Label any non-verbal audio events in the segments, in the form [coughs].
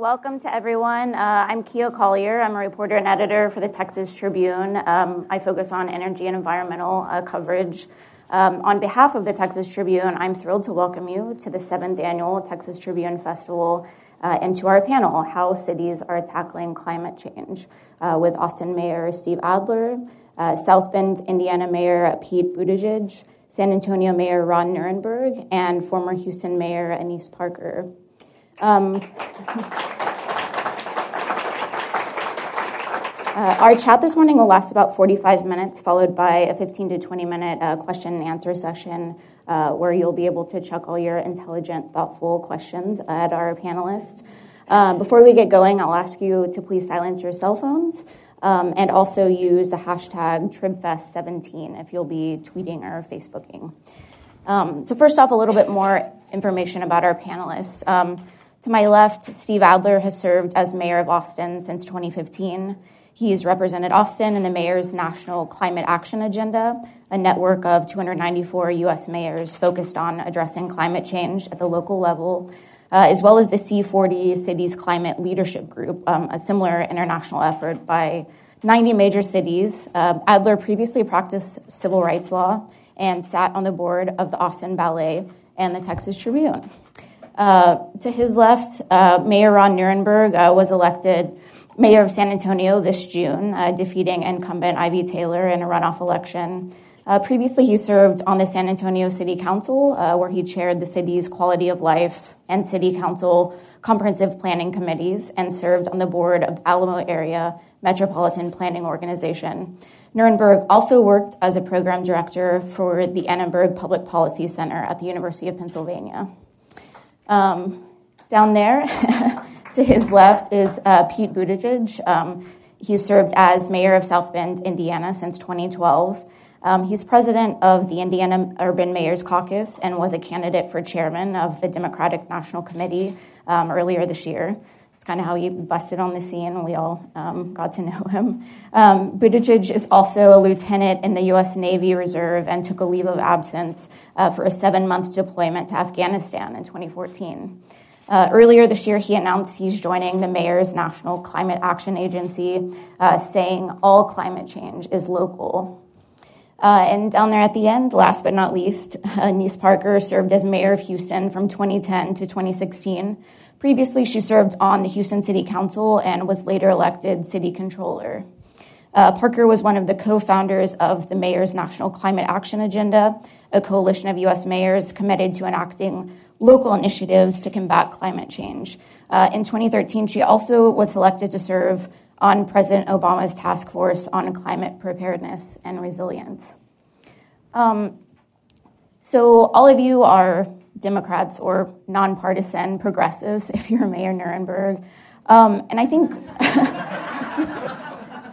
welcome to everyone. Uh, I'm Kiah Collier. I'm a reporter and editor for the Texas Tribune. Um, I focus on energy and environmental uh, coverage. Um, on behalf of the Texas Tribune, I'm thrilled to welcome you to the seventh annual Texas Tribune Festival uh, and to our panel, How Cities Are Tackling Climate Change, uh, with Austin Mayor Steve Adler, uh, South Bend, Indiana Mayor Pete Buttigieg, San Antonio Mayor Ron Nirenberg, and former Houston Mayor Annise Parker. Um, Uh, our chat this morning will last about 45 minutes, followed by a 15 to 20 minute uh, question and answer session uh, where you'll be able to chuck all your intelligent, thoughtful questions at our panelists. Uh, before we get going, I'll ask you to please silence your cell phones um, and also use the hashtag TribFest17 if you'll be tweeting or Facebooking. Um, so, first off, a little bit more information about our panelists. Um, to my left, Steve Adler has served as mayor of Austin since 2015. He's represented Austin in the mayor's National Climate Action Agenda, a network of 294 U.S. mayors focused on addressing climate change at the local level, uh, as well as the C40 Cities Climate Leadership Group, um, a similar international effort by 90 major cities. Uh, Adler previously practiced civil rights law and sat on the board of the Austin Ballet and the Texas Tribune. Uh, to his left, uh, Mayor Ron Nirenberg uh, was elected mayor of San Antonio this June, defeating incumbent Ivy Taylor in a runoff election. Uh, previously, he served on the San Antonio City Council, uh, where he chaired the city's quality of life and city council comprehensive planning committees and served on the board of Alamo Area Metropolitan Planning Organization. Nirenberg also worked as a program director for the Annenberg Public Policy Center at the University of Pennsylvania. Um, down there, [laughs] to his left, is uh, Pete Buttigieg. Um, he's served as mayor of South Bend, Indiana, since 2012. Um, he's president of the Indiana Urban Mayors Caucus and was a candidate for chairman of the Democratic National Committee um, earlier this year. Kind of how he busted on the scene, and we all um, got to know him. Um, Buttigieg is also a lieutenant in the U.S. Navy Reserve and took a leave of absence uh, for a seven month deployment to Afghanistan in 2014. Uh, earlier this year, he announced he's joining the Mayor's National Climate Action Agency, uh, saying all climate change is local. Uh, and down there at the end, last but not least, [laughs] Annise Parker served as mayor of Houston from 2010 to 2016. Previously, she served on the Houston City Council and was later elected city controller. Uh, Parker was one of the co founders of the Mayor's National Climate Action Agenda, a coalition of U.S. mayors committed to enacting local initiatives to combat climate change. Uh, in 2013, she also was selected to serve on President Obama's task force on climate preparedness and resilience. Um, so, all of you are Democrats or nonpartisan progressives, [laughs] if you're Mayor Nirenberg. Um, and I think [laughs]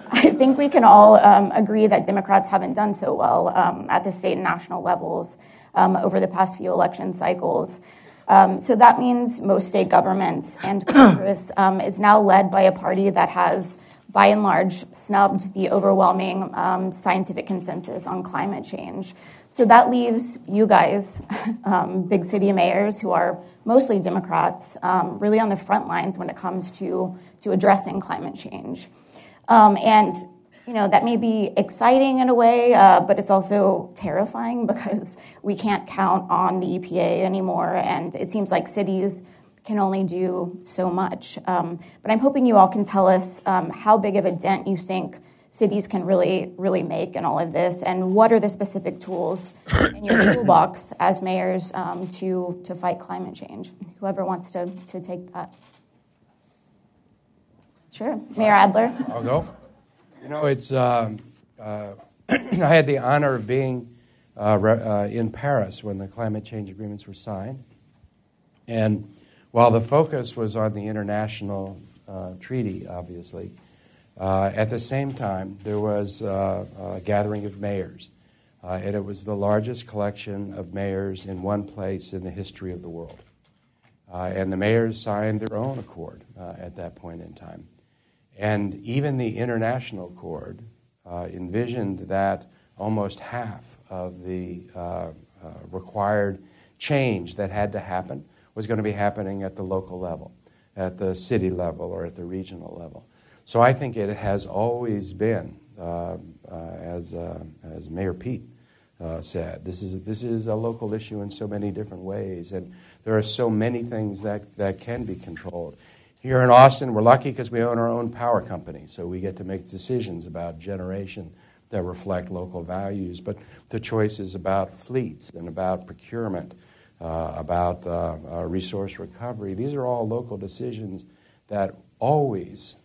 I think we can all um, agree that Democrats haven't done so well um, at the state and national levels um, over the past few election cycles. Um, so that means most state governments and [clears throat] Congress um, is now led by a party that has, by and large, snubbed the overwhelming um, scientific consensus on climate change. So that leaves you guys, [laughs] um, big city mayors who are mostly Democrats, um, really on the front lines when it comes to, to addressing climate change. Um, and you know that may be exciting in a way, uh, but it's also terrifying [laughs] because we can't count on the EPA anymore, and it seems like cities can only do so much. Um, but I'm hoping you all can tell us um, how big of a dent you think cities can really, really make in all of this, and what are the specific tools in your [coughs] toolbox as mayors um, to, to fight climate change? Whoever wants to, to take that. Sure. Mayor Adler. I'll go. You know, it's, um, uh, [clears throat] I had the honor of being uh, re- uh, in Paris when the climate change agreements were signed. And while the focus was on the international uh, treaty, obviously, uh, at the same time, there was uh, a gathering of mayors. Uh, and it was the largest collection of mayors in one place in the history of the world. Uh, and the mayors signed their own accord uh, at that point in time. And even the international accord uh, envisioned that almost half of the required change that had to happen was going to be happening at the local level. at the city level or at the regional level. So I think it has always been, uh, uh, as, uh, as Mayor Pete uh, said, this is, this is a local issue in so many different ways, and there are so many things that, that can be controlled. Here in Austin, we're lucky because we own our own power company, so we get to make decisions about generation that reflect local values. But the choices about fleets and about procurement, uh, about uh, resource recovery, these are all local decisions that always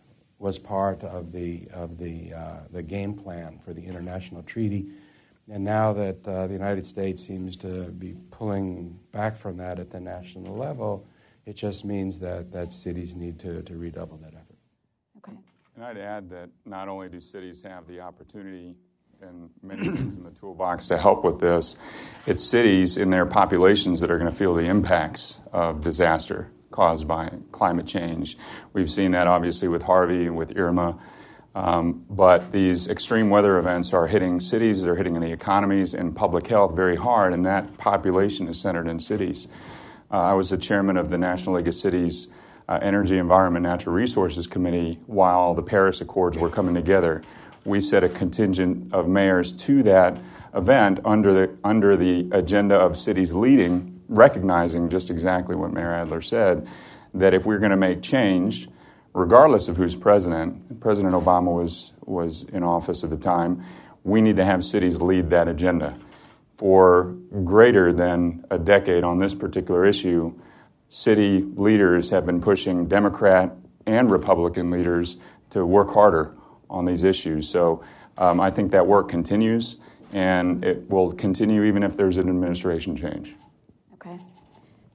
was part of the, of the, uh, the game plan for the international treaty. And now that uh, the United States seems to be pulling back from that at the national level, it just means that, that cities need to, to redouble that effort. Okay. And I'd add that not only do cities have the opportunity and many things in the toolbox to help with this, it's cities in their populations that are going to feel the impacts of disaster caused by climate change. We've seen that obviously with Harvey and with Irma. Um, but these extreme weather events are hitting cities, they're hitting the economies and public health very hard, and that population is centered in cities. Uh, I was the chairman of the National League of Cities uh, Energy, Environment, Natural Resources Committee while the Paris Accords were coming together. We set a contingent of mayors to that event under the, under the agenda of cities leading recognizing just exactly what Mayor Adler said that if we're going to make change, regardless of who's president, President Obama was, was in office at the time, we need to have cities lead that agenda. For greater than a decade on this particular issue, city leaders have been pushing Democrat and Republican leaders to work harder on these issues. So um, I think that work continues, and it will continue even if there's an administration change.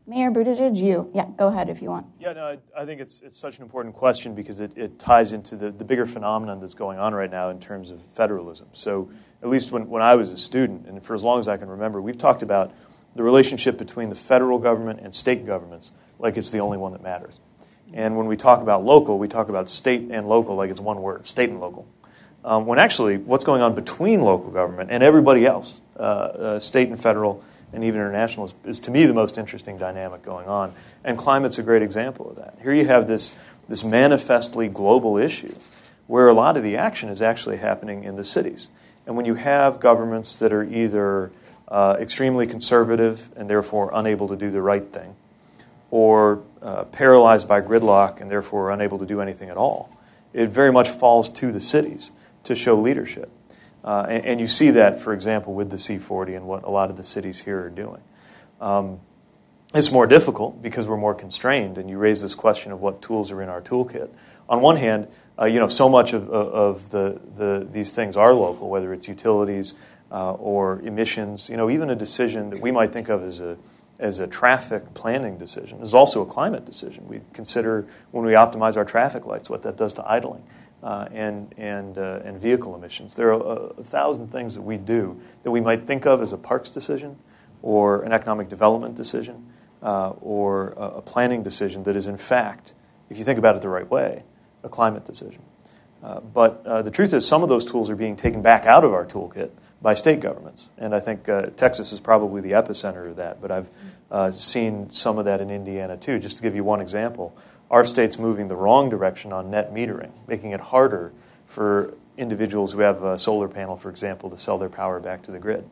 Mayor Buttigieg, you. Yeah, go ahead if you want. Yeah, no, I, I think it's, it's such an important question because it, it ties into the, the bigger phenomenon that's going on right now in terms of federalism. So, at least when, when I was a student, and for as long as I can remember, we've talked about the relationship between the federal government and state governments like it's the only one that matters. And when we talk about local, we talk about state and local like it's one word state and local. Um, when actually, what's going on between local government and everybody else, uh, uh, state and federal, and even international is, is, to me the most interesting dynamic going on. And climate's a great example of that. Here you have this, this manifestly global issue where a lot of the action is actually happening in the cities. And when you have governments that are either uh, extremely conservative and therefore unable to do the right thing, or uh, paralyzed by gridlock and therefore unable to do anything at all, it very much falls to the cities to show leadership. Uh, and, and, you see that, for example, with the C40 and what a lot of the cities here are doing. Um, it's more difficult because we're more constrained, and you raise this question of what tools are in our toolkit. On one hand, uh, you know, so much of, of the, the, these things are local, whether it's utilities uh, or emissions. You know, even a decision that we might think of as a as a traffic planning decision is also a climate decision. We consider when we optimize our traffic lights what that does to idling uh, and, and, uh, and vehicle emissions. There are a, a, thousand things that we do that we might think of as a parks decision or an economic development decision uh, or a, a, planning decision that is, in fact, if you think about it the right way, a climate decision. Uh, but uh, the truth is, some of those tools are being taken back out of our toolkit by state governments. And I think uh, Texas is probably the epicenter of that, but I've seen some of that in Indiana too. Just to give you one example, our state's moving the wrong direction on net metering, making it harder for individuals who have a solar panel, for example, to sell their power back to the grid.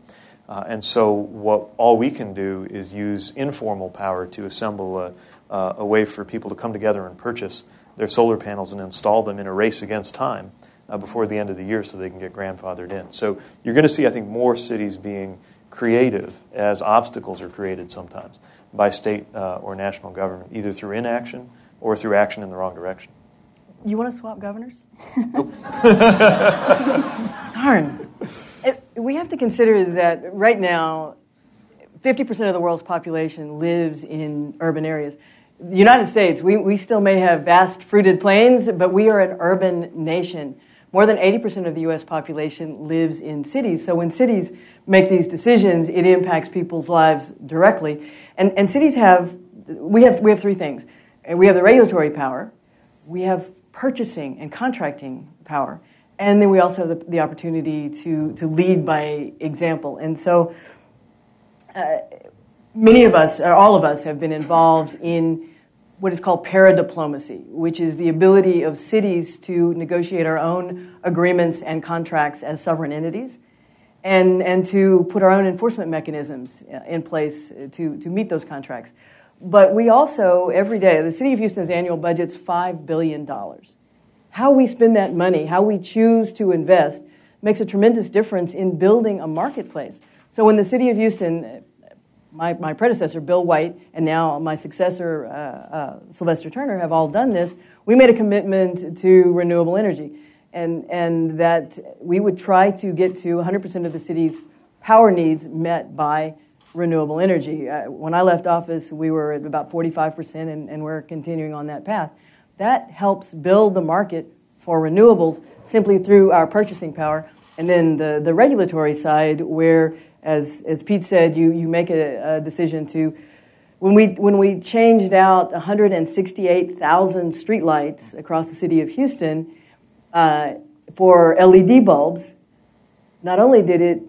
Uh, and so, what all we can do is use informal power to assemble a, uh, a, way for people to come together and purchase their solar panels and install them in a race against time uh, before the end of the year so they can get grandfathered in. So, you're going to see, I think, more cities being creative as obstacles are created sometimes by state uh, or national government, either through inaction or through action in the wrong direction. You want to swap governors? [laughs] Darn. It, we have to consider that right now, 50% of the world's population lives in urban areas. The United States, we, we still may have vast fruited plains, but we are an urban nation. More than 80% of the U.S. population lives in cities. So when cities make these decisions, it impacts people's lives directly. And, and cities have, we have, we have three things and we have the regulatory power, we have purchasing and contracting power, and then we also have the, the opportunity to, to lead by example. And so uh, many of us, or all of us, have been involved in what is called paradiplomacy, which is the ability of cities to negotiate our own agreements and contracts as sovereign entities and, and to put our own enforcement mechanisms in place to, to meet those contracts. But we also, every day, the City of Houston's annual budget's $5 billion. How we spend that money, how we choose to invest, makes a tremendous difference in building a marketplace. So when the City of Houston my, my predecessor, Bill White, and now my successor, uh, uh, Sylvester Turner, have all done this, we made a commitment to renewable energy. And, and that we would try to get to 100% of the city's power needs met by renewable energy. Uh, when I left office, we were at about 45%, and, and we're continuing on that path. That helps build the market for renewables simply through our purchasing power. And then the, the regulatory side, where as, as Pete said, you, you make a, a decision to, when we, when we changed out 168,000 streetlights across the city of Houston uh, for LED bulbs, not only did it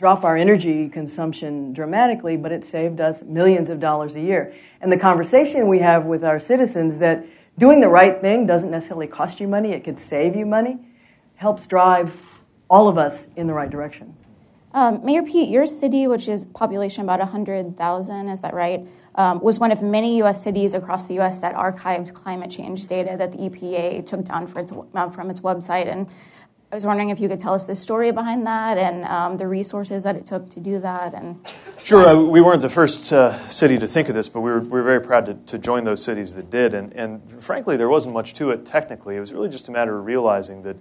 drop our energy consumption dramatically, but it saved us millions of dollars a year. And the conversation we have with our citizens that doing the right thing doesn't necessarily cost you money, it could save you money, helps drive all of us in the right direction. Um, Mayor Pete, your city, which is population about 100,000, is that right? Um, was one of many U.S. cities across the U.S. that archived climate change data that the EPA took down its, uh, from its website. And I was wondering if you could tell us the story behind that and um, the resources that it took to do that. And sure, uh, we weren't the first uh, city to think of this, but we were, we were very proud to, to join those cities that did. And, and frankly, there wasn't much to it technically. It was really just a matter of realizing that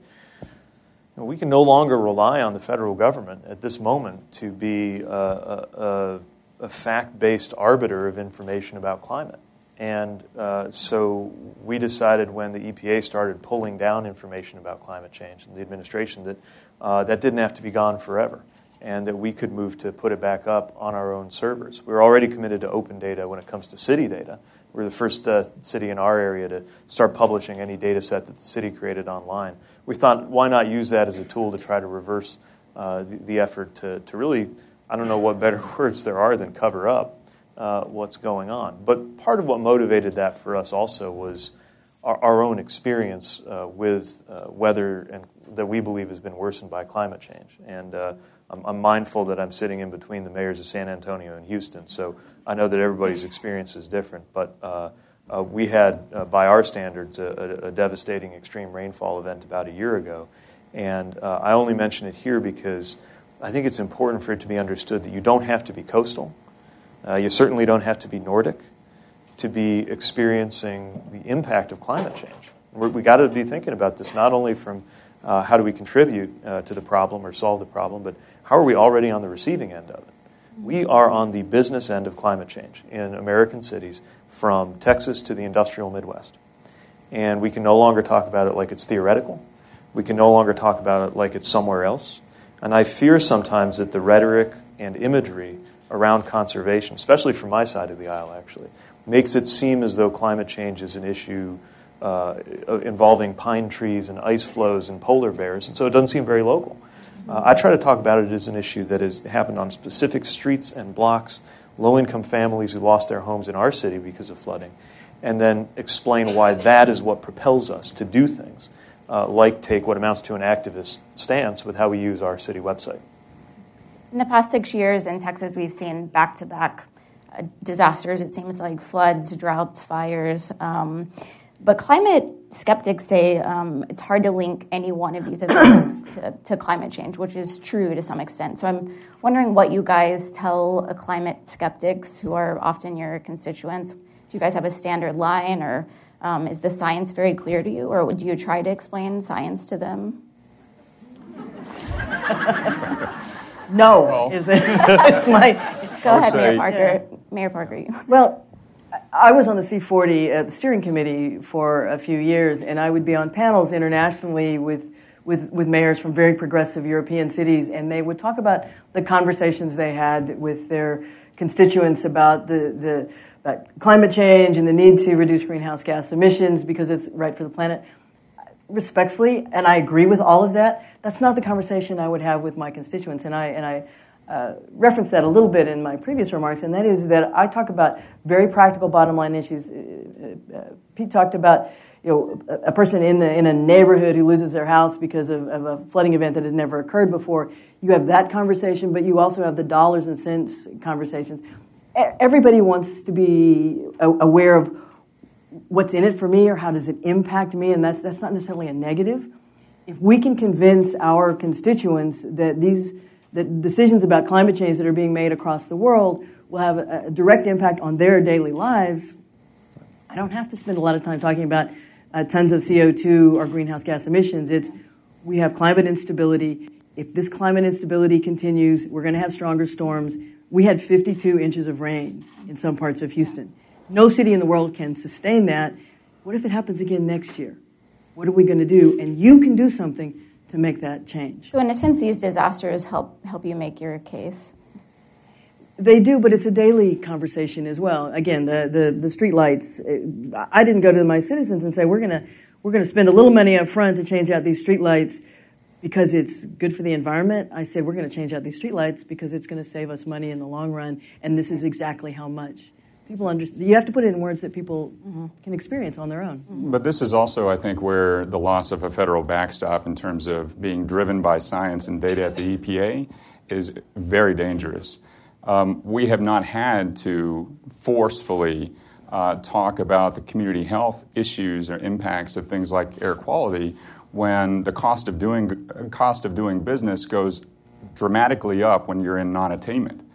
we can no longer rely on the federal government at this moment to be a, a, a fact based arbiter of information about climate. And uh, so we decided when the EPA started pulling down information about climate change and the administration that uh, that didn't have to be gone forever and that we could move to put it back up on our own servers. We're already committed to open data when it comes to city data. We're the first uh, city in our area to start publishing any data set that the city created online we thought, why not use that as a tool to try to reverse uh, the, the, effort to, to really, I don't know what better [laughs] words there are than cover up uh, what's going on. But part of what motivated that for us also was our, our own experience uh, with uh, weather and that we believe has been worsened by climate change. And uh, I'm, I'm, mindful that I'm sitting in between the mayors of San Antonio and Houston, so I know that everybody's experience is different. But uh, uh, we had, by our standards, a, a, devastating extreme rainfall event about a year ago. And I only mention it here because I think it's important for it to be understood that you don't have to be coastal. Uh, you certainly don't have to be Nordic to be experiencing the impact of climate change. We're, we got to be thinking about this not only from uh, how do we contribute uh, to the problem or solve the problem, but how are we already on the receiving end of it? We are on the business end of climate change in American cities from Texas to the industrial Midwest. And we can no longer talk about it like it's theoretical. We can no longer talk about it like it's somewhere else. And I fear sometimes that the rhetoric and imagery around conservation, especially from my side of the aisle, actually, makes it seem as though climate change is an issue uh, involving pine trees and ice floes and polar bears, and so it doesn't seem very local. Uh, I try to talk about it as an issue that has happened on specific streets and blocks low income families who lost their homes in our city because of flooding, and then explain why that is what propels us to do things, uh, like take what amounts to an activist stance with how we use our city website. In the past six years in Texas, we've seen back to back disasters. It seems like floods, droughts, fires. Um, but climate skeptics say um, it's hard to link any one of these events [coughs] to, to, climate change, which is true to some extent. So I'm wondering what you guys tell climate skeptics who are often your constituents. Do you guys have a standard line, or um, is the science very clear to you, or do you try to explain science to them? [laughs] no, well, is it? [laughs] it's my. Go ahead, Mayor Parker. Yeah. Mayor Parker. Well, I was on the C40 at the steering committee for a few years, and I would be on panels internationally with, with, with mayors from very progressive European cities, and they would talk about the conversations they had with their constituents about the, the about climate change and the need to reduce greenhouse gas emissions because it's right for the planet. Respectfully, and I agree with all of that, that's not the conversation I would have with my constituents, and I, and I uh, referenced that a little bit in my previous remarks, and that is that I talk about very practical bottom line issues. Uh, uh, Pete talked about you know, a person in, the, in a neighborhood who loses their house because of, of, a flooding event that has never occurred before. You have that conversation, but you also have the dollars and cents conversations. Everybody wants to be aware of what's in it for me or how does it impact me, and that's, that's not necessarily a negative. If we can convince our constituents that these that decisions about climate change that are being made across the world will have a, a direct impact on their daily lives, I don't have to spend a lot of time talking about uh, tons of CO2 or greenhouse gas emissions. It's we have climate instability. If this climate instability continues, we're going to have stronger storms. We had 52 inches of rain in some parts of Houston. No city in the world can sustain that. What if it happens again next year? What are we going to do? And you can do something to make that change. So, in a sense, these disasters help help you make your case. They do, but it's a daily conversation as well. Again, the the, the street lights. Eh, I didn't go to my citizens and say we're gonna we're gonna spend a little money up front to change out these street lights because it's good for the environment. I said we're going to change out these street lights because it's going to save us money in the long run, and this is exactly how much people understand. You have to put it in words that people mm-hmm. can experience on their own. Mm-hmm. But this is also, I think, where the loss of a federal backstop in terms of being driven by science and data at the EPA is very dangerous. Um, we have not had to forcefully uh, talk about the community health issues or impacts of things like air quality when the cost of doing cost of doing business goes dramatically up when you're in non-attainment.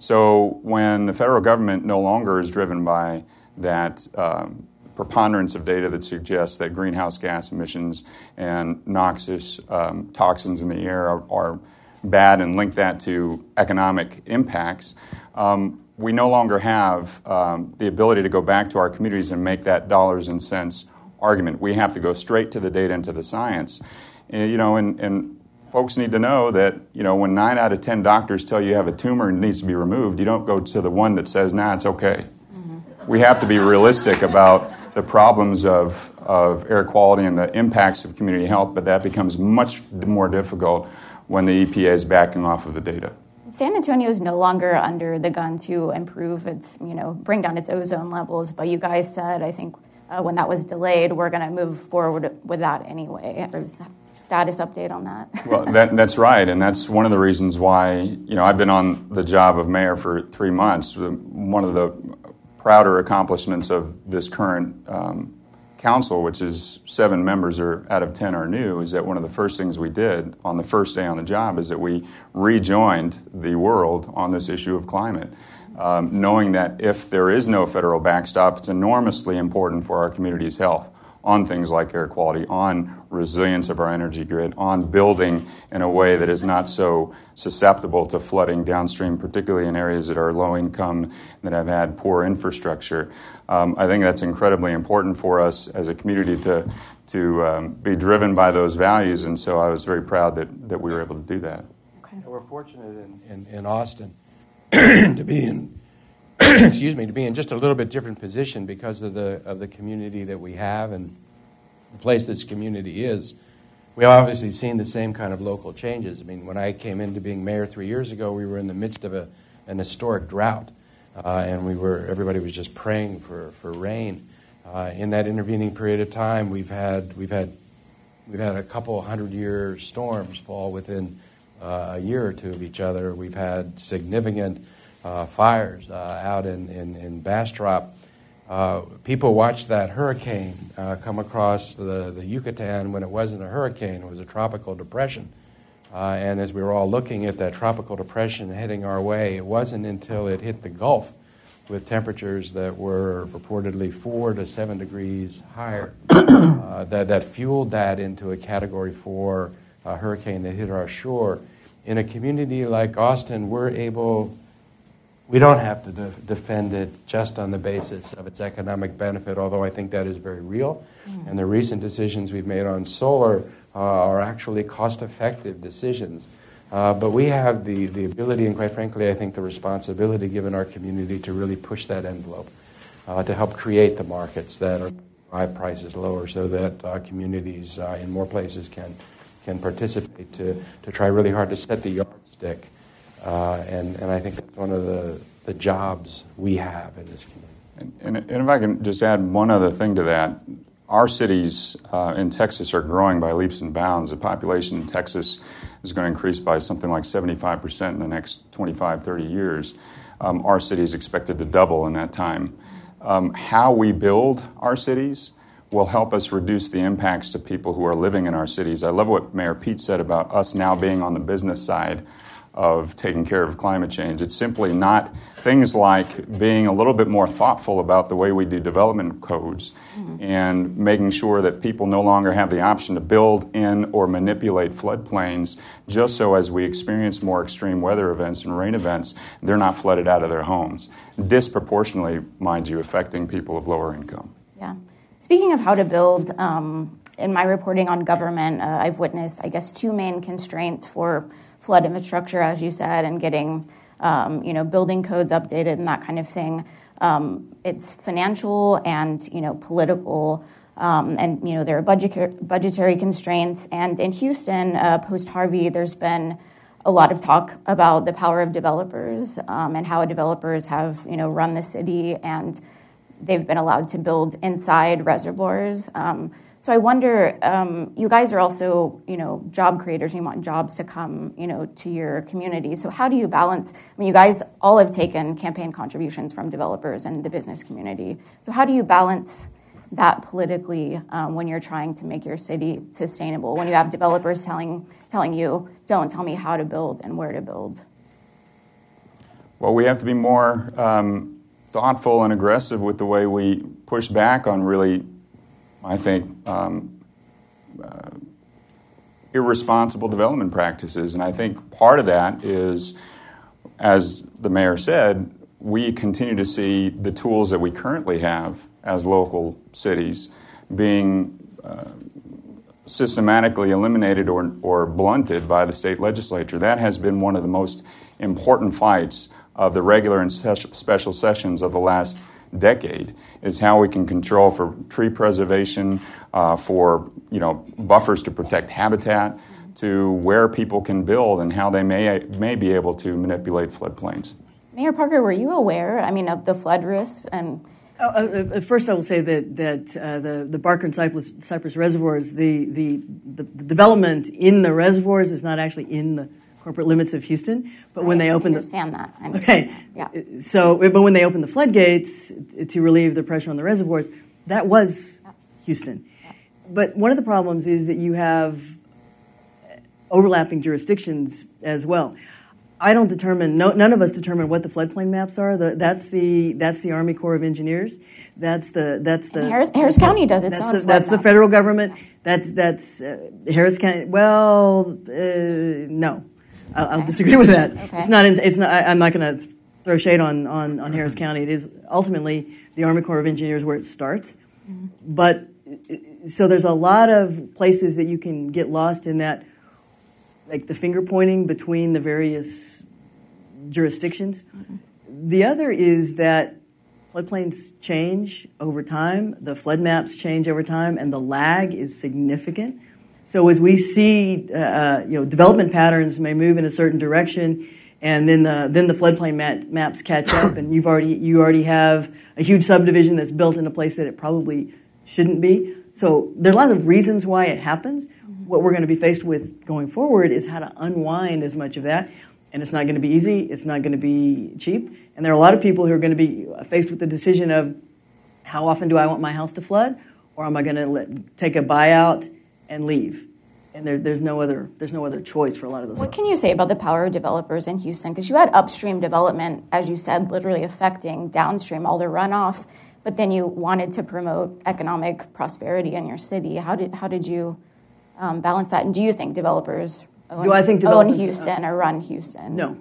So when the federal government no longer is driven by that um, preponderance of data that suggests that greenhouse gas emissions and noxious um, toxins in the air are, are, bad and link that to economic impacts, um, we no longer have um, the ability to go back to our communities and make that dollars and cents argument. We have to go straight to the data and to the science. You know, and, and folks need to know that you know when nine out of ten doctors tell you you have a tumor and needs to be removed, you don't go to the one that says, "Nah, it's okay." Mm-hmm. We have to be realistic about the problems of of air quality and the impacts of community health, but that becomes much more difficult when the EPA is backing off of the data. San Antonio is no longer under the gun to improve its, you know, bring down its ozone levels. But you guys said, I think, uh, when that was delayed, we're going to move forward with that anyway status update on that. [laughs] well, that, that's right, and that's one of the reasons why you know I've been on the job of mayor for three months. One of the prouder accomplishments of this current um, council, which is seven members are out of ten are new, is that one of the first things we did on the first day on the job is that we rejoined the world on this issue of climate. Um, knowing that if there is no federal backstop, it's enormously important for our community's health on things like air quality, on resilience of our energy grid, on building in a way that is not so susceptible to flooding downstream, particularly in areas that are low income that have had poor infrastructure. Um, I think that's incredibly important for us as a community to, to um, be driven by those values, and so I was very proud that, that we were able to do that. Okay. We're fortunate in, in, in Austin [clears throat] to be in [coughs] excuse me, to be in just a little bit different position because of the of the community that we have and the place this community is. We obviously seen the same kind of local changes. I mean, when I came into being mayor three years ago, we were in the midst of a, an historic drought, uh, and we were everybody was just praying for for rain. Uh, in that intervening period of time, we've had we've had we've had a couple hundred year storms fall within uh, a year or two of each other. We've had significant fires uh, out in, in, in Bastrop. Uh, people watched that hurricane uh, come across the, the Yucatan when it wasn't a hurricane, it was a tropical depression. Uh, and as we were all looking at that tropical depression heading our way, it wasn't until it hit the Gulf with temperatures that were reportedly four to seven degrees higher uh, that, that fueled that into a category four hurricane that hit our shore. In a community like Austin, we're able we don't have to de- defend it just on the basis of its economic benefit, although I think that is very real. Mm. And the recent decisions we've made on solar uh, are actually cost effective decisions. Uh, but we have the, the ability, and quite frankly, I think the responsibility given our community to really push that envelope, uh, to help create the markets that are drive prices lower so that uh, communities uh, in more places can, can participate, to, to try really hard to set the yardstick Uh, and, and I think that's one of the, the jobs we have in this community. And, and, and if I can just add one other thing to that, our cities uh, in Texas are growing by leaps and bounds. The population in Texas is going to increase by something like 75% in the next 25, 30 years. Um, our city is expected to double in that time. Um, how we build our cities will help us reduce the impacts to people who are living in our cities. I love what Mayor Pete said about us now being on the business side of taking care of climate change. It's simply not things like being a little bit more thoughtful about the way we do development codes mm-hmm. and making sure that people no longer have the option to build in or manipulate floodplains just so as we experience more extreme weather events and rain events, they're not flooded out of their homes, disproportionately, mind you, affecting people of lower income. Yeah. Speaking of how to build, um, in my reporting on government, uh, I've witnessed, I guess, two main constraints for flood infrastructure, as you said, and getting um, you know building codes updated and that kind of thing. Um, it's financial and you know political. Um, and you know there are budget, budgetary constraints. And in Houston, uh, post Harvey, there's been a lot of talk about the power of developers um, and how developers have you know run the city and they've been allowed to build inside reservoirs. Um, so I wonder, um, you guys are also, you know, job creators. You want jobs to come, you know, to your community. So how do you balance? I mean, you guys all have taken campaign contributions from developers and the business community. So how do you balance that politically um, when you're trying to make your city sustainable? When you have developers telling telling you, "Don't tell me how to build and where to build." Well, we have to be more um, thoughtful and aggressive with the way we push back on really I think, um, uh, irresponsible development practices. And I think part of that is, as the mayor said, we continue to see the tools that we currently have as local cities being uh, systematically eliminated or, or blunted by the state legislature. That has been one of the most important fights of the regular and special sessions of the last decade is how we can control for tree preservation, uh, for you know buffers to protect habitat, to where people can build and how they may may be able to manipulate floodplains. Mayor Parker, were you aware? I mean, of the flood risks and. Oh, uh, uh, first, I will say that that uh, the the Barker and Cypress, Cypress reservoirs, the, the, the the development in the reservoirs is not actually in the corporate limits of Houston. But when they open the understand that. I understand. okay, yeah. So, but when they opened the floodgates to relieve the pressure on the reservoirs, that was Houston. But one of the problems is that you have overlapping jurisdictions as well. I don't determine. No, none of us determine what the floodplain maps are. The, that's the that's the Army Corps of Engineers. That's the that's the and Harris, Harris County does its that's own. The, that's the federal government. That's that's uh, Harris County. Well, uh, no. I'll, okay. I'll disagree with that. Okay. It's not. In, it's not. I, am not going to throw shade on, on on Harris County. It is ultimately the Army Corps of Engineers where it starts. Mm-hmm. But so there's a lot of places that you can get lost in that, like the finger pointing between the various jurisdictions. Mm-hmm. The other is that floodplains change over time, the flood maps change over time, and the lag is significant. So as we see, uh, uh, you know, development patterns may move in a certain direction, and then the then the floodplain maps catch up, and you've already you already have a huge subdivision that's built in a place that it probably shouldn't be. So there are a lot of reasons why it happens. What we're going to be faced with going forward is how to unwind as much of that, and it's not going to be easy. It's not going to be cheap, and there are a lot of people who are going to be faced with the decision of how often do I want my house to flood, or am I going to let, take a buyout? And leave. And there, there's no other there's no other choice for a lot of those. What can you say about the power of developers in Houston? Because you had upstream development, as you said, literally affecting downstream all the runoff, but then you wanted to promote economic prosperity in your city. How did how did you um, balance that? And do you think developers own, do I think own Houston uh, or run Houston? No,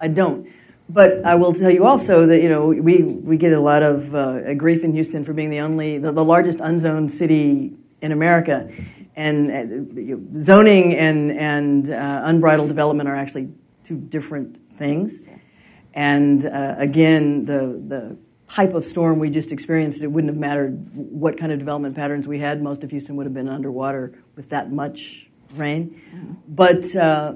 I don't. But I will tell you also that you know we, we get a lot of uh, grief in Houston for being the only the, the largest unzoned city in America and uh, zoning and, and uh, unbridled development are actually two different things. And uh, again, the, the type of storm we just experienced, it wouldn't have mattered what kind of development patterns we had. Most of Houston would have been underwater with that much rain. Mm-hmm. But uh,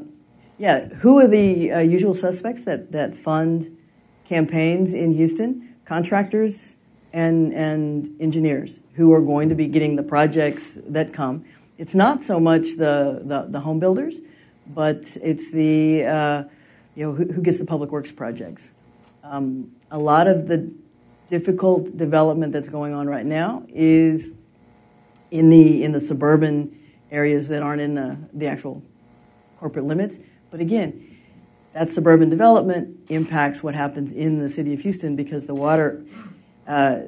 Yeah, who are the uh, usual suspects that, that fund campaigns in Houston? Contractors and, and engineers who are going to be getting the projects that come. It's not so much the, the, the home builders, but it's the, uh, you know, who, who, gets the public works projects. Um, a lot of the difficult development that's going on right now is in the, in the suburban areas that aren't in the, the actual corporate limits. But again, that suburban development impacts what happens in the city of Houston because the water, uh,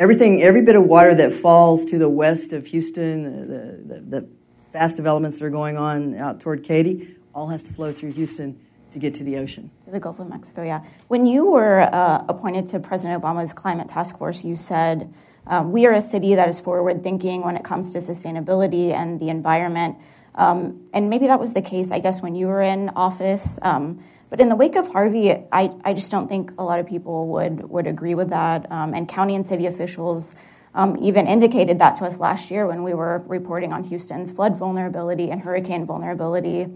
everything, every bit of water that falls to the west of Houston, the, the, the fast developments that are going on out toward Katy, all has to flow through Houston to get to the ocean. To the Gulf of Mexico, yeah. When you were uh, appointed to President Obama's climate task force, you said, um, We are a city that is forward thinking when it comes to sustainability and the environment. Um, and maybe that was the case, I guess, when you were in office. Um, but in the wake of Harvey, I, I just don't think a lot of people would, would agree with that. Um, and county and city officials um, even indicated that to us last year when we were reporting on Houston's flood vulnerability and hurricane vulnerability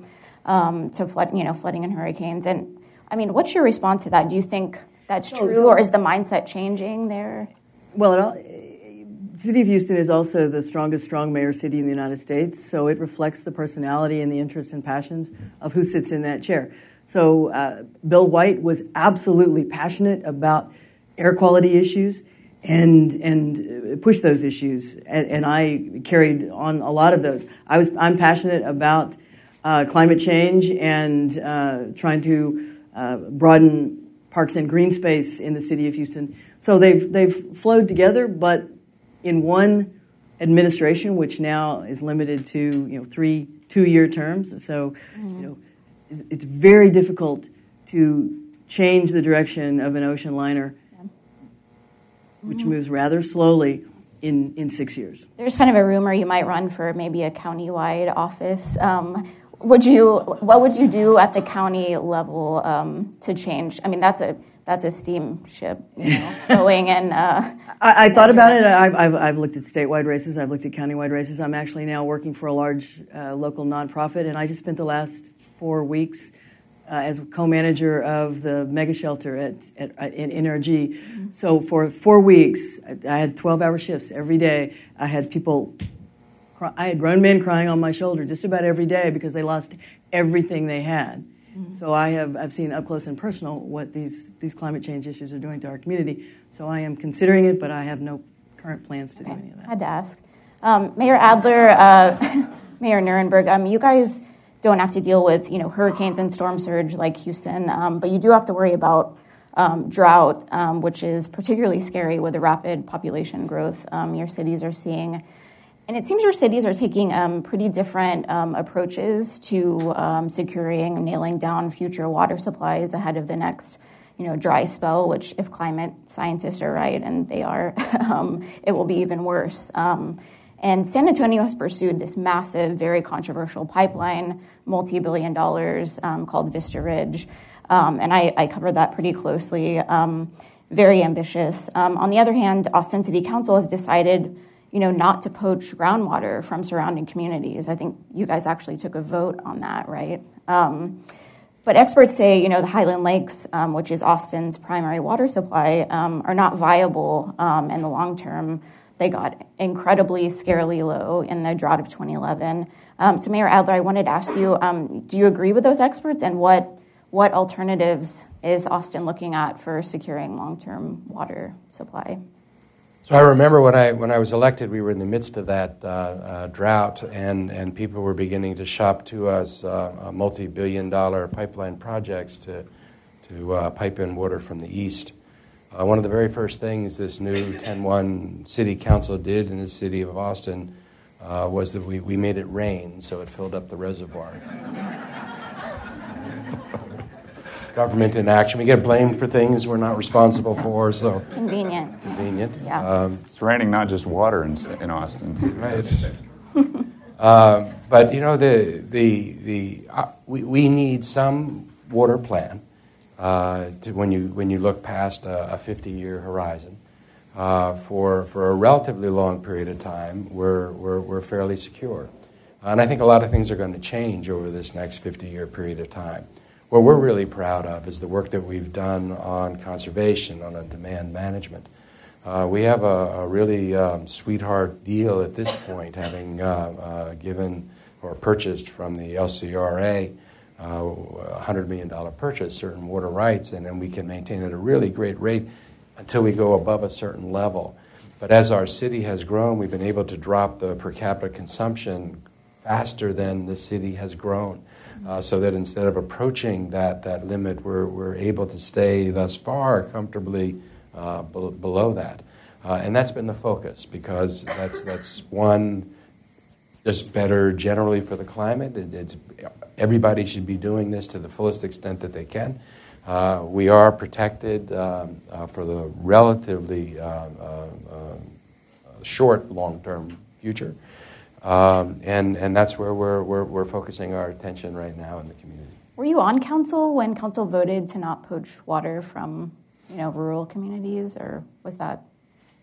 um, to flood, you know, flooding and hurricanes. And I mean, what's your response to that? Do you think that's true, or is the mindset changing there? Well, the city of Houston is also the strongest strong mayor city in the United States, so it reflects the personality and the interests and passions of who sits in that chair. So uh, Bill White was absolutely passionate about air quality issues and and push those issues, and, and, I carried on a lot of those. I was I'm passionate about uh, climate change and uh, trying to uh, broaden parks and green space in the city of Houston. So they've they've flowed together, but in one administration, which now is limited to you know three two year terms. So mm-hmm. you know it's very difficult to change the direction of an ocean liner, yeah. which mm-hmm. moves rather slowly in, in six years. There's kind of a rumor you might run for maybe a county-wide office. Um, would you? What would you do at the county level um, to change? I mean, that's a that's a steamship you know, [laughs] going and. Uh, I, I thought about it. I've, I've, I've, looked at statewide races. I've looked at countywide races. I'm actually now working for a large uh, local nonprofit, and I just spent the last four weeks uh, as co-manager of the mega shelter at, at, in NRG. Mm-hmm. So for four weeks, I, I had 12-hour shifts every day. I had people, cry, I had grown men crying on my shoulder just about every day because they lost everything they had. Mm-hmm. So I have I've seen up close and personal what these these climate change issues are doing to our community. So I am considering it, but I have no current plans to okay. do any of that. I had to ask, um, Mayor Adler, uh, [laughs] Mayor Nirenberg. Um, you guys don't have to deal with you know hurricanes and storm surge like Houston, um, but you do have to worry about um, drought, um, which is particularly scary with the rapid population growth um, your cities are seeing. And it seems your cities are taking um, pretty different um, approaches to securing nailing down future water supplies ahead of the next you know, dry spell, which if climate scientists are right, and they are, [laughs] it will be even worse. And San Antonio has pursued this massive, very controversial pipeline, multi billion dollars, um, called Vista Ridge. Um, and I, I, covered that pretty closely. Um, very ambitious. Um, on the other hand, Austin City Council has decided you know, not to poach groundwater from surrounding communities. I think you guys actually took a vote on that, right? Um, but experts say, you know, the Highland Lakes, um, which is Austin's primary water supply, um, are not viable um, in the long term. They got incredibly scarily low in the drought of 2011. Um, so, Mayor Adler, I wanted to ask you um, do you agree with those experts, and what, what alternatives is Austin looking at for securing long term water supply? So I remember when I when I was elected, we were in the midst of that uh, uh, drought, and, and people were beginning to shop to us uh, multi-billion-dollar pipeline projects to to uh, pipe in water from the east. Uh, one of the very first things this new 10-1 city council did in the city of Austin uh, was that we, we made it rain, so it filled up the reservoir. [laughs] Government in action. We get blamed for things we're not responsible for, so convenient. Convenient. Yeah. Um, it's raining not just water in, in Austin. Right. [laughs] uh, but you know the the the uh, we, we need some water plan uh, to when you when you look past a, a 50 year horizon. Uh, for for a relatively long period of time, we're we're, we're fairly secure. And I think a lot of things are going to change over this next 50 year period of time. What we're really proud of is the work that we've done on conservation, on demand management. Uh, we have a, a really um, sweetheart deal at this point, having uh, uh, given or purchased from the LCRA a $100 million purchase certain water rights, and then we can maintain at a really great rate until we go above a certain level. But as our city has grown, we've been able to drop the per capita consumption faster than the city has grown. Uh, so that instead of approaching that, that limit, we're, we're able to stay thus far comfortably uh, be- below that. Uh, and that's been the focus because that's, that's one, just better generally for the climate. It, it's, everybody should be doing this to the fullest extent that they can. Uh, we are protected um, uh, for the relatively uh, short long term future. Um, and, and that's where we're, we're, we're focusing our attention right now in the community. Were you on council when council voted to not poach water from you know, rural communities, or was that,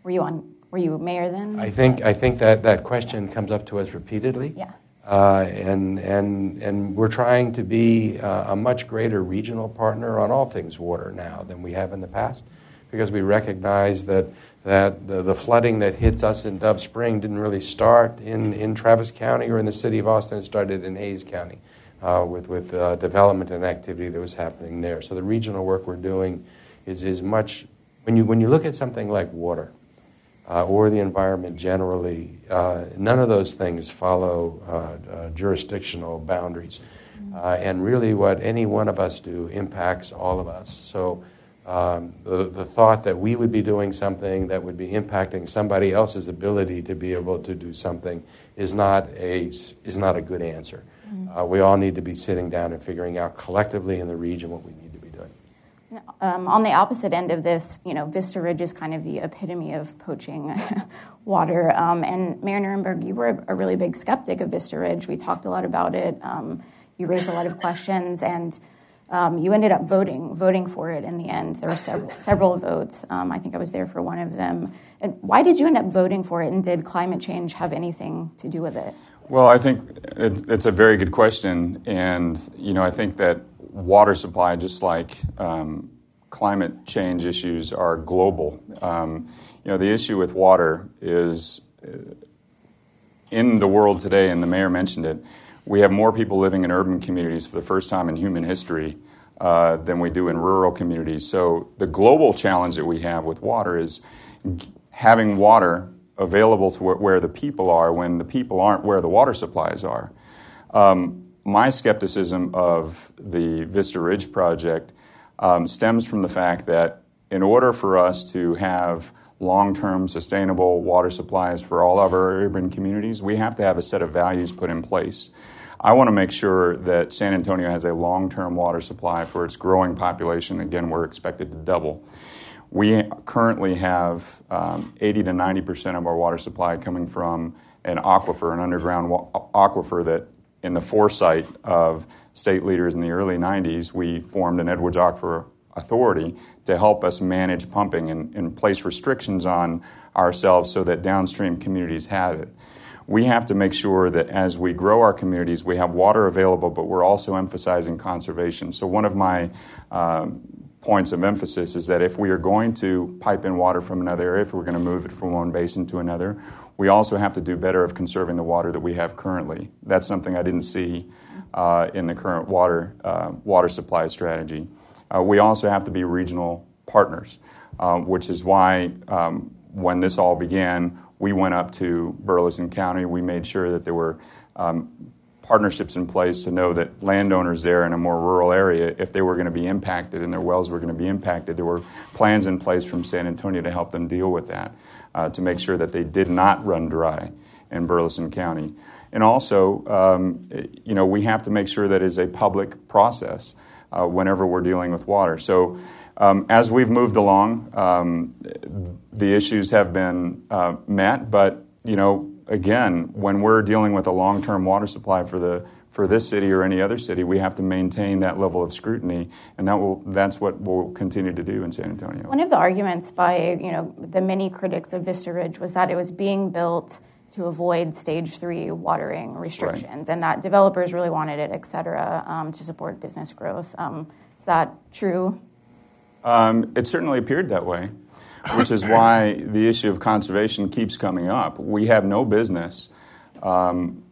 were you on, were you mayor then? I think, I think that that question comes up to us repeatedly. Yeah. Uh, and, and, and we're trying to be uh, a much greater regional partner on all things water now than we have in the past because we recognize that that the, the, flooding that hits us in Dove Spring didn't really start in, in Travis County or in the city of Austin. It started in Hays County uh, with, with uh, development and activity that was happening there. So the regional work we're doing is, is much, when you, when you look at something like water uh, or the environment generally, uh, none of those things follow uh, uh, jurisdictional boundaries. and really, what any one of us do impacts all of us. So um, the, the thought that we would be doing something that would be impacting somebody else's ability to be able to do something is not a, is not a good answer. Mm-hmm. Uh, we all need to be sitting down and figuring out collectively in the region what we need to be doing. Um, on the opposite end of this, you know, Vista Ridge is kind of the epitome of poaching [laughs] water. Um, and Mayor Nirenberg, you were a, a, really big skeptic of Vista Ridge. We talked a lot about it. Um, you raised a lot of questions and um, you ended up voting voting for it in the end. There were several several votes. Um, I think I was there for one of them. And why did you end up voting for it? And did climate change have anything to do with it? Well, I think it, it's a very good question, and you know I think that water supply, just like um, climate change issues, are global. Um, you know the issue with water is uh, in the world today, and the mayor mentioned it we have more people living in urban communities for the first time in human history uh, than we do in rural communities. So, the global challenge that we have with water is having water available to where the people are when the people aren't where the water supplies are. Um, my skepticism of the Vista Ridge project um, stems from the fact that in order for us to have long term sustainable water supplies for all of our urban communities, we have to have a set of values put in place. I want to make sure that San Antonio has a long term water supply for its growing population. Again, we're expected to double. We currently have um, 80 to 90 percent of our water supply coming from an aquifer, an underground wa- aquifer that, in the foresight of state leaders in the early 90s, we formed an Edwards Aquifer Authority to help us manage pumping and, and place restrictions on ourselves so that downstream communities have it we have to make sure that as we grow our communities, we have water available, but we're also emphasizing conservation. So, one of my um, points of emphasis is that if we are going to pipe in water from another area, if we're going to move it from one basin to another, we also have to do better of conserving the water that we have currently. That's something I didn't see uh, in the current water, uh, water supply strategy. Uh, we also have to be regional partners, uh, which is why um, when this all began, we went up to Burleson County. We made sure that there were um, partnerships in place to know that landowners there in a more rural area, if they were going to be impacted and their wells were going to be impacted, there were plans in place from San Antonio to help them deal with that, uh, to make sure that they did not run dry in Burleson County. And also, um, you know, we have to make sure that is a public process uh, whenever we're dealing with water. So um, as we've moved along, um, the issues have been uh, met, but you know, again, when we're dealing with a long-term water supply for the for this city or any other city, we have to maintain that level of scrutiny, and that will that's what we'll continue to do in San Antonio. One of the arguments by you know the many critics of Vista Ridge was that it was being built to avoid stage three watering restrictions, right. and that developers really wanted it, et cetera, um, to support business growth. Um, is that true? Um, it certainly appeared that way, which is why the issue of conservation keeps coming up. We have no business um,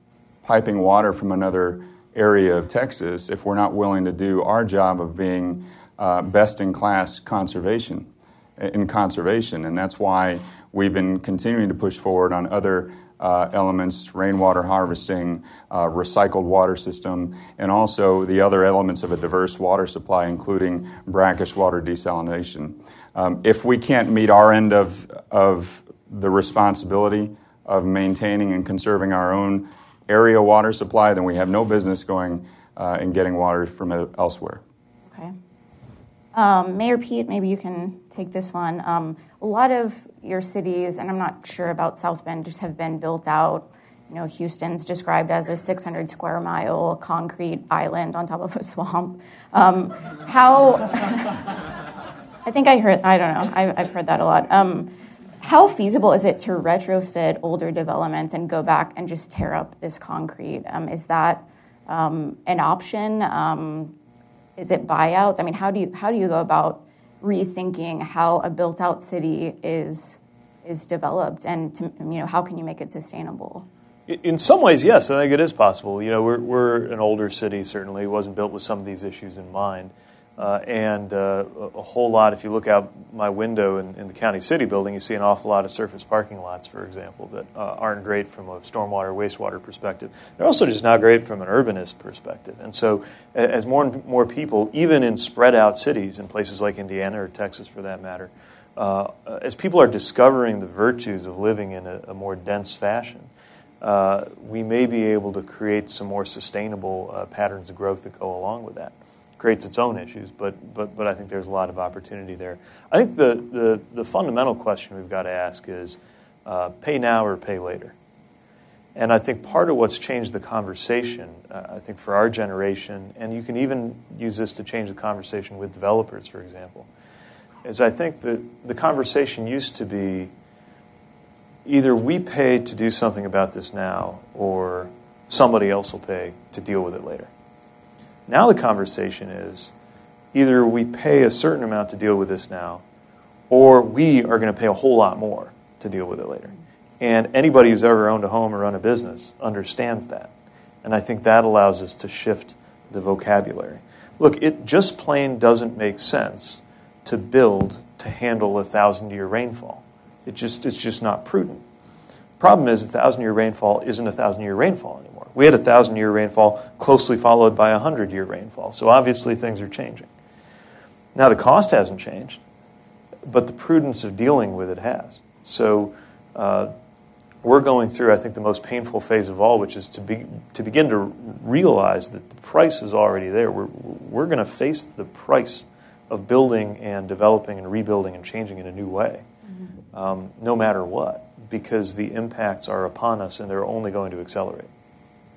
piping water from another area of Texas if we're not willing to do our job of being uh, best in class conservation in conservation, and that's why we've been continuing to push forward on other uh, elements, rainwater harvesting, uh, recycled water system, and also the other elements of a diverse water supply, including brackish water desalination. Um, if we can't meet our end of, of the responsibility of maintaining and conserving our own area water supply, then we have no business going uh, and getting water from elsewhere. Okay. Um, Mayor Pete, maybe you can take this one. Um, a lot of your cities, and I'm not sure about South Bend, just have been built out. You know, Houston's described as a 600 square mile concrete island on top of a swamp. Um, how? [laughs] I think I heard. I don't know. I, have heard that a lot. How feasible is it to retrofit older developments and go back and just tear up this concrete? Um, is that um, an option? Um, is it buyouts? I mean, how do you how do you go about rethinking how a built out city is is developed and to, you know how can you make it sustainable in some ways yes i think it is possible you know we're, we're an older city certainly it wasn't built with some of these issues in mind uh, and uh, a whole lot, if you look out my window in, in, the county city building, you see an awful lot of surface parking lots, for example, that uh, aren't great from a stormwater, wastewater perspective. They're also just not great from an urbanist perspective. And so, as more and more people, even in spread out cities, in places like Indiana or Texas for that matter, uh, as people are discovering the virtues of living in a, a more dense fashion, uh, we may be able to create some more sustainable uh, patterns of growth that go along with that creates its own issues, but, but, but I think there's a lot of opportunity there. I think the, the, the fundamental question we've got to ask is uh, pay now or pay later. And I think part of what's changed the conversation, uh, I think for our generation, and you can even use this to change the conversation with developers, for example, is I think that the conversation used to be either we pay to do something about this now, or somebody else will pay to deal with it later. Now the conversation is either we pay a certain amount to deal with this now, or we are going to pay a whole lot more to deal with it later. And anybody who's ever owned a home or run a business understands that. And I think that allows us to shift the vocabulary. Look, it just plain doesn't make sense to build to handle a thousand year rainfall. It just, it's just not prudent. Problem is, a thousand year rainfall isn't a thousand year rainfall anymore. We had a thousand year rainfall closely followed by a hundred year rainfall. So obviously things are changing. Now the cost hasn't changed, but the prudence of dealing with it has. So uh, we're going through, I think, the most painful phase of all, which is to, be, to begin to realize that the price is already there. We're, we're going to face the price of building and developing and rebuilding and changing in a new way, mm-hmm. um, no matter what, because the impacts are upon us and they're only going to accelerate.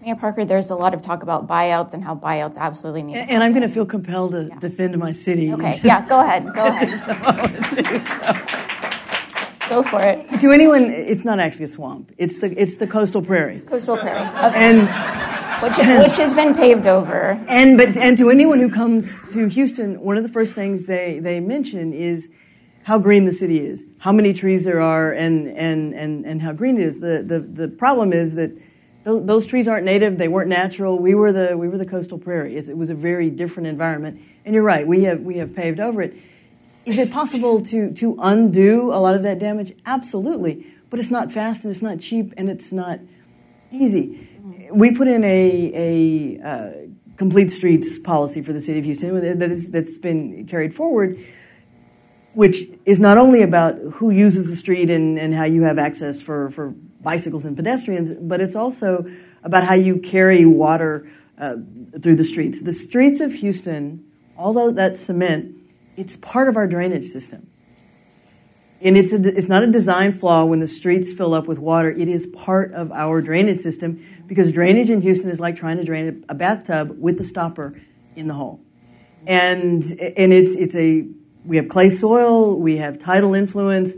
Mayor Parker, there's a lot of talk about buyouts and how buyouts absolutely need. And, and I'm going to feel compelled to yeah. defend my city. Okay, yeah, go ahead. Go [laughs] ahead. go for it. To anyone, it's not actually a swamp. It's the it's the coastal prairie. Coastal prairie. Okay. And which, which has been paved over. And but and to anyone who comes to Houston, one of the first things they they mention is how green the city is, how many trees there are, and and and and how green it is. The the the problem is that those trees aren't native; they weren't natural. We were the we were the coastal prairie. It was a very different environment. And you're right; we have we have paved over it. Is it possible to to undo a lot of that damage? Absolutely, but it's not fast and it's not cheap and it's not easy. We put in a a uh, complete streets policy for the city of Houston that is that's been carried forward which is not only about who uses the street and, and how you have access for, for bicycles and pedestrians, but it's also about how you carry water uh, through the streets. The streets of Houston, although that's cement, it's part of our drainage system. And it's, a, it's not a design flaw when the streets fill up with water. It is part of our drainage system because drainage in Houston is like trying to drain a bathtub with the stopper in the hole. And, and it's, it's a, we have clay soil, we have tidal influence,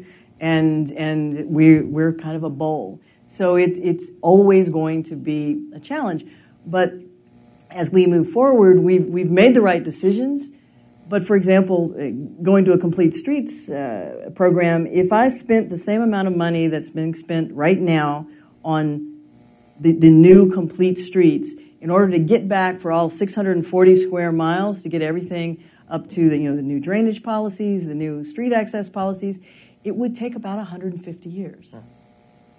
and and we we're kind of a bowl. So it, it's always going to be a challenge. But as we move forward, we've, we've made the right decisions. But for example, uh, going to a complete streets uh, program, if I spent the same amount of money that's being spent right now on the, the new complete streets, in order to get back for all 640 square miles to get everything up to the, you know, the new drainage policies, the new street access policies, it would take about 150 years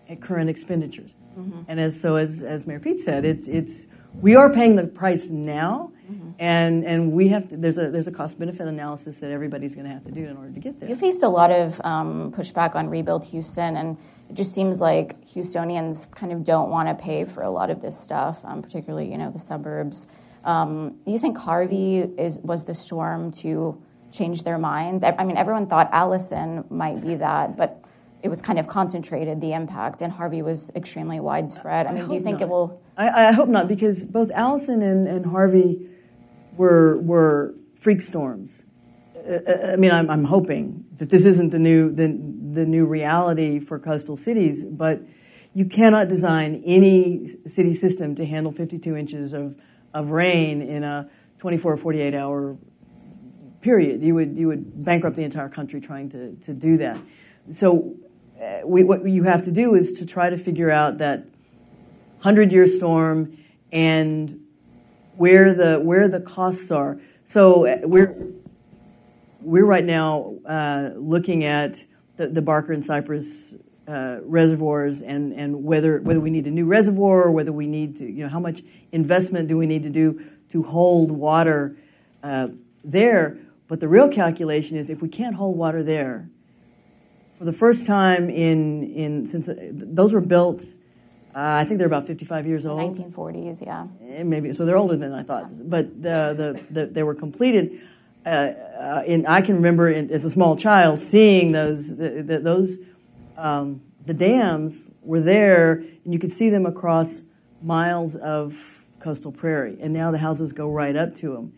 at current expenditures. Mm-hmm. And as so as, as Mayor Pete said, it's, it's we are paying the price now, mm-hmm. and, and we have to, there's a there's a cost benefit analysis that everybody's going to have to do in order to get there. You faced a lot of um, pushback on Rebuild Houston, and it just seems like Houstonians kind of don't want to pay for a lot of this stuff, um, particularly you know the suburbs. Um, do you think Harvey is was the storm to change their minds? I, I mean, everyone thought Allison might be that, but it was kind of concentrated the impact, and Harvey was extremely widespread. I mean, I do you think not. it will? I, I, hope not, because both Allison and, and Harvey were were freak storms. Uh, uh, I mean, I'm, I'm hoping that this isn't the new the, the new reality for coastal cities, but you cannot design any city system to handle 52 inches of, of rain in a 24 or 48 hour period. You would you would bankrupt the entire country trying to, to do that. So uh, we, what you have to do is to try to figure out that hundred year storm and where the where the costs are. So uh, we're we're right now uh, looking at the, the, Barker and Cypress uh, reservoirs and, and whether whether we need a new reservoir or whether we need to you know how much investment do we need to do to hold water uh, there. But the real calculation is if we can't hold water there, for the first time in, in since uh, those were built, uh, I think they're about 55 years old. 1940s, yeah. Eh, maybe so they're older than I thought, yeah. but the, the, the, they were completed. Uh, uh, in, I can remember in, as a small child seeing those the, the, those um, the dams were there, and you could see them across miles of coastal prairie, and now the houses go right up to them.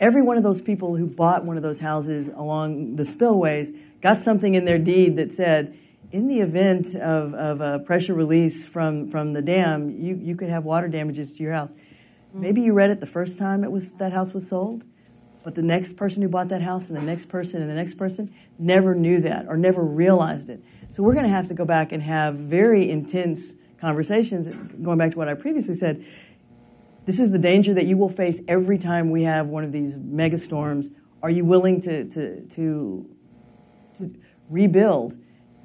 Every one of those people who bought one of those houses along the spillways got something in their deed that said, in the event of, of a pressure release from, from the dam, you, you could have water damages to your house. Mm-hmm. Maybe you read it the first time it was that house was sold, but the next person who bought that house and the next person and the next person never knew that or never realized it. So we're going to have to go back and have very intense conversations, going back to what I previously said. This is the danger that you will face every time we have one of these mega storms. Are you willing to, to, to to rebuild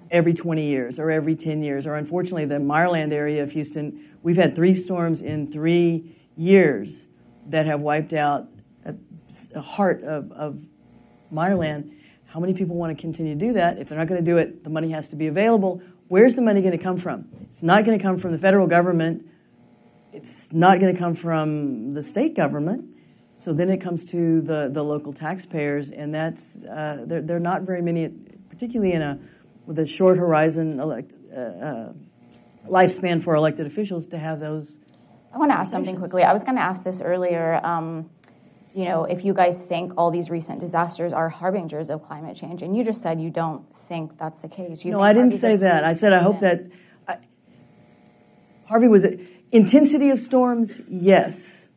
every 20 years or every 10 years. Or unfortunately, the Meyerland area of Houston, we've had three storms in three years that have wiped out a, heart of, of Meyerland. How many people want to continue to do that? If they're not going to do it, the money has to be available. Where's the money going to come from? It's not going to come from the federal government. It's not going to come from the state government. So then it comes to the, the local taxpayers, and that's uh, there, there are not very many, particularly in a with a short horizon elect, uh, uh, lifespan for elected officials to have those. I want to ask something quickly. I was going to ask this earlier. Um, you know, if you guys think all these recent disasters are harbingers of climate change, and you just said you don't think that's the case. You no, I didn't say that. I said I hope that I, Harvey was a, intensity of storms. Yes,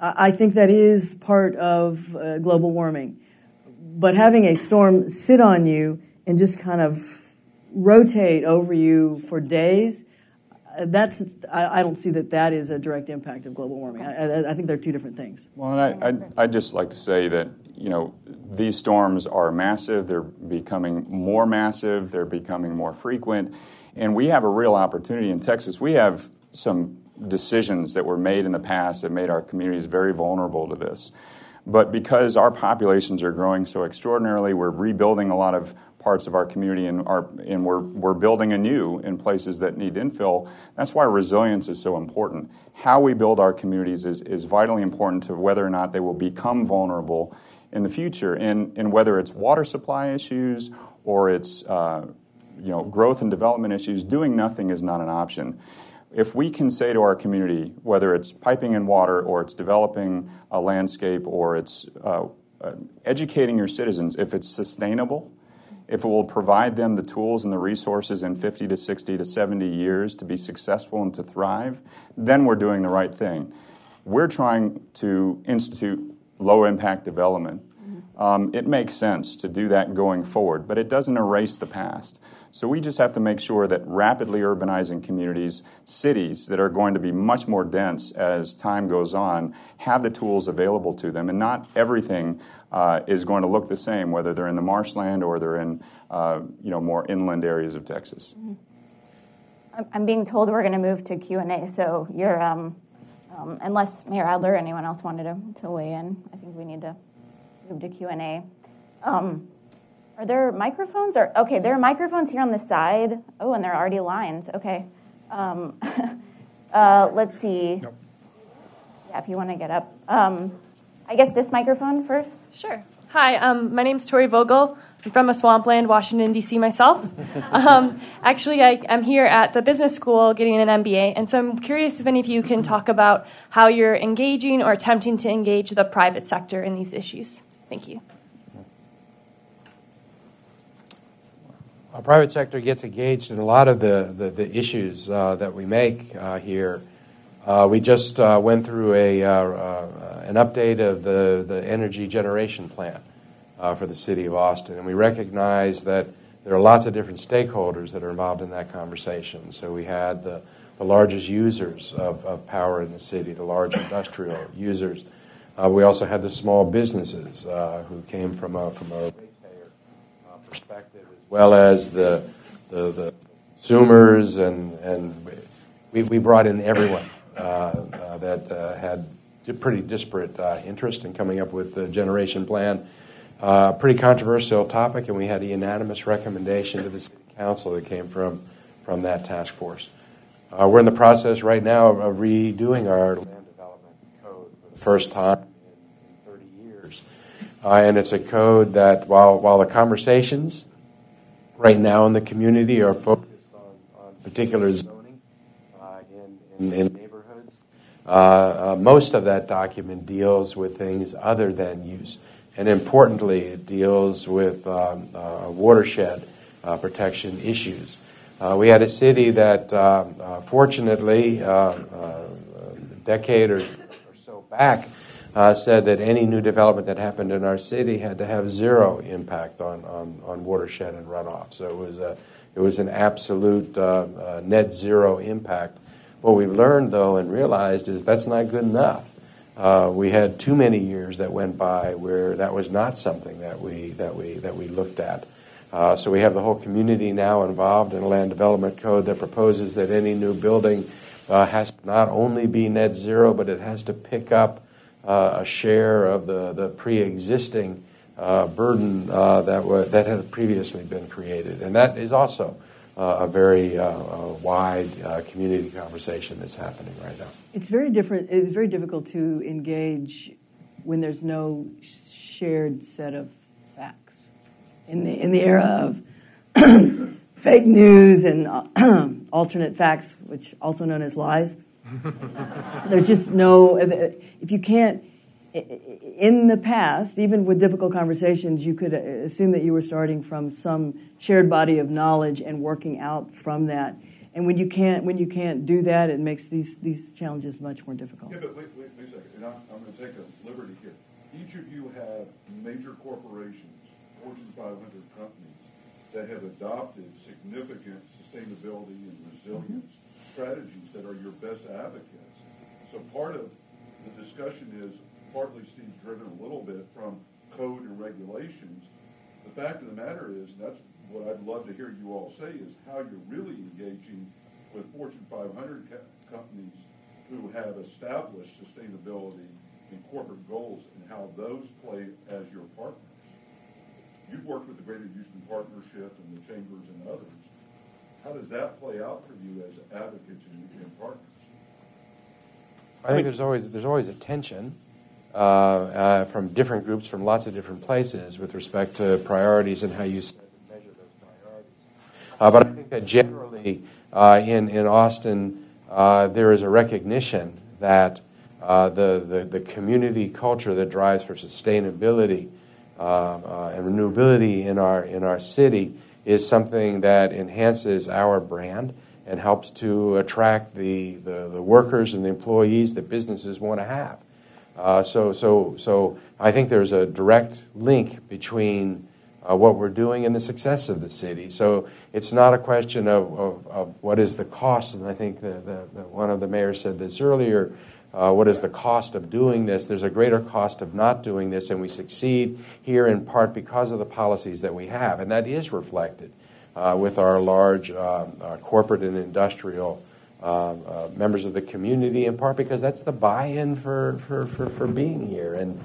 I think that is part of uh, global warming. But having a storm sit on you and just kind of rotate over you for days, uh, that's I, I, don't see that that is a direct impact of global warming. I, I, I think they're two different things. Well, and I, I'd, I'd just like to say that you know these storms are massive. They're becoming more massive. They're becoming more frequent, and we have a real opportunity in Texas. We have some decisions that were made in the past that made our communities very vulnerable to this. But because our populations are growing so extraordinarily, we're rebuilding a lot of parts of our community and, our, and we're, we're building anew in places that need infill. That's why resilience is so important. How we build our communities is, is vitally important to whether or not they will become vulnerable in the future. And, and whether it's water supply issues or it's uh, you know, growth and development issues, doing nothing is not an option if we can say to our community, whether it's piping in water or it's developing a landscape or it's uh, uh, educating your citizens, if it's sustainable, if it will provide them the tools and the resources in 50 to 60 to 70 years to be successful and to thrive, then we're doing the right thing. We're trying to institute low impact development. Um, it makes sense to do that going forward, but it doesn't erase the past. So we just have to make sure that rapidly urbanizing communities, cities that are going to be much more dense as time goes on, have the tools available to them, and not everything uh, is going to look the same, whether they're in the marshland or they're in uh, you know more inland areas of Texas. Mm-hmm. I'm being told we're going to move to Q and A, so you're. Um, um, unless Mayor Adler or anyone else wanted to, to weigh in, I think we need to move to Q and A. Um, are there microphones? Or okay, there are microphones here on the side. Oh, and there are already lines. Okay. Um, [laughs] uh, let's see. Nope. Yeah, if you want to get up. Um, I guess this microphone first. Sure. Hi, um, my name's Tori Vogel. I'm from a swampland, Washington, D.C. myself. [laughs] um, actually, I, am here at the business school getting an MBA, and so I'm curious if any of you can talk about how you're engaging or attempting to engage the private sector in these issues. Thank you. Our private sector gets engaged in a lot of the, the, the issues uh, that we make uh, here. Uh, we just uh, went through a, uh, uh, an update of the, the energy generation plan for the city of Austin, and we recognize that there are lots of different stakeholders that are involved in that conversation. So we had the, the largest users of, of power in the city, the large industrial users. we also had the small businesses who came from a, from a perspective well as the, the, the consumers, and, and we, we brought in everyone uh, uh, that uh, had pretty disparate uh, interest in coming up with the generation plan. Uh, pretty controversial topic, and we had a unanimous recommendation to the city council that came from, from that task force. Uh, we're in the process right now of redoing our land development code for the first time in, in 30 years. and it's a code that, while, while the conversations right now in the community are focused on, on particular zoning uh, in, in, in, neighborhoods. Uh, uh, most of that document deals with things other than use. And importantly, it deals with um, uh, watershed uh, protection issues. We had a city that, fortunately, a decade or, or so back, uh, said that any new development that happened in our city had to have zero impact on, on, on watershed and runoff. So it was, a, it was an absolute uh, uh, net zero impact. What we learned, though, and realized is that's not good enough. Uh, we had too many years that went by where that was not something that we, that we, that we looked at. Uh, so we have the whole community now involved in a land development code that proposes that any new building uh, has to not only be net zero, but it has to pick up uh, a share of the, the pre existing uh, burden uh, that, w- that had previously been created. And that is also uh, a very uh, wide community conversation that's happening right now. It's very different. It's very difficult to engage when there's no shared set of facts. In the in the era of [clears throat] fake news and [clears throat] alternate facts, which also known as lies, [laughs] there's just no, uh, if you can't, in the past, even with difficult conversations, you could uh, assume that you were starting from some shared body of knowledge and working out from that. And when you can't, when you can't do that, it makes these, these challenges much more difficult. Yeah, but wait, wait, wait a second. And I'm, I'm going to take a liberty here. Each of you have major corporations, Fortune 500 companies, that have adopted significant sustainability and resilience mm-hmm. strategies that are your best advocates. So part of the discussion is partly Steve's driven a little bit from code and regulations. The fact of the matter is, and that's what I'd love to hear you all say, is how you're really engaging with Fortune 500 co- companies who have established sustainability and corporate goals and how those play as your partners. You've worked with the Greater Houston Partnership and the Chambers and others. How does that play out for you as advocates and, and partners? I think there's always there's always a tension uh, uh, from different groups from lots of different places with respect to priorities and how you measure those priorities. Uh, but I think that generally uh, in in Austin uh, there is a recognition that uh, the, the the community culture that drives for sustainability and renewability in our, in our city is something that enhances our brand and helps to attract the, the, the workers and the employees that businesses want to have. Uh, so, so, so I think there's a direct link between uh, what we're doing and the success of the city. So it's not a question of, of, of what is the cost, and I think the, the, the, one of the mayors said this earlier. Uh, what is the cost of doing this? There's a greater cost of not doing this, and we succeed here in part because of the policies that we have, and that is reflected uh, with our large uh, uh, corporate and industrial uh, uh, members of the community, in part because that's the buy-in for, for, for, for being here, and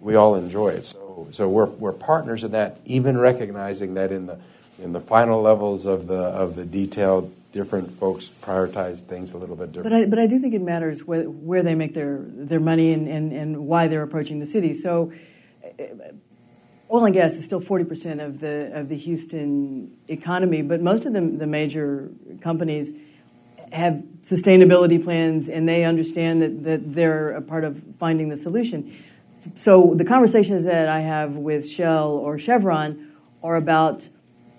we all enjoy it. So, so we're, we're partners in that, even recognizing that in the in the final levels of the of the detailed, different folks prioritize things a little bit different. But I, but I do think it matters where, where they make their, their money and, and, and why they're approaching the city. So oil and gas is still 40% of the, of the Houston economy, but most of the, the major companies have sustainability plans and they understand that, that they're a part of finding the solution. So the conversations that I have with Shell or Chevron are about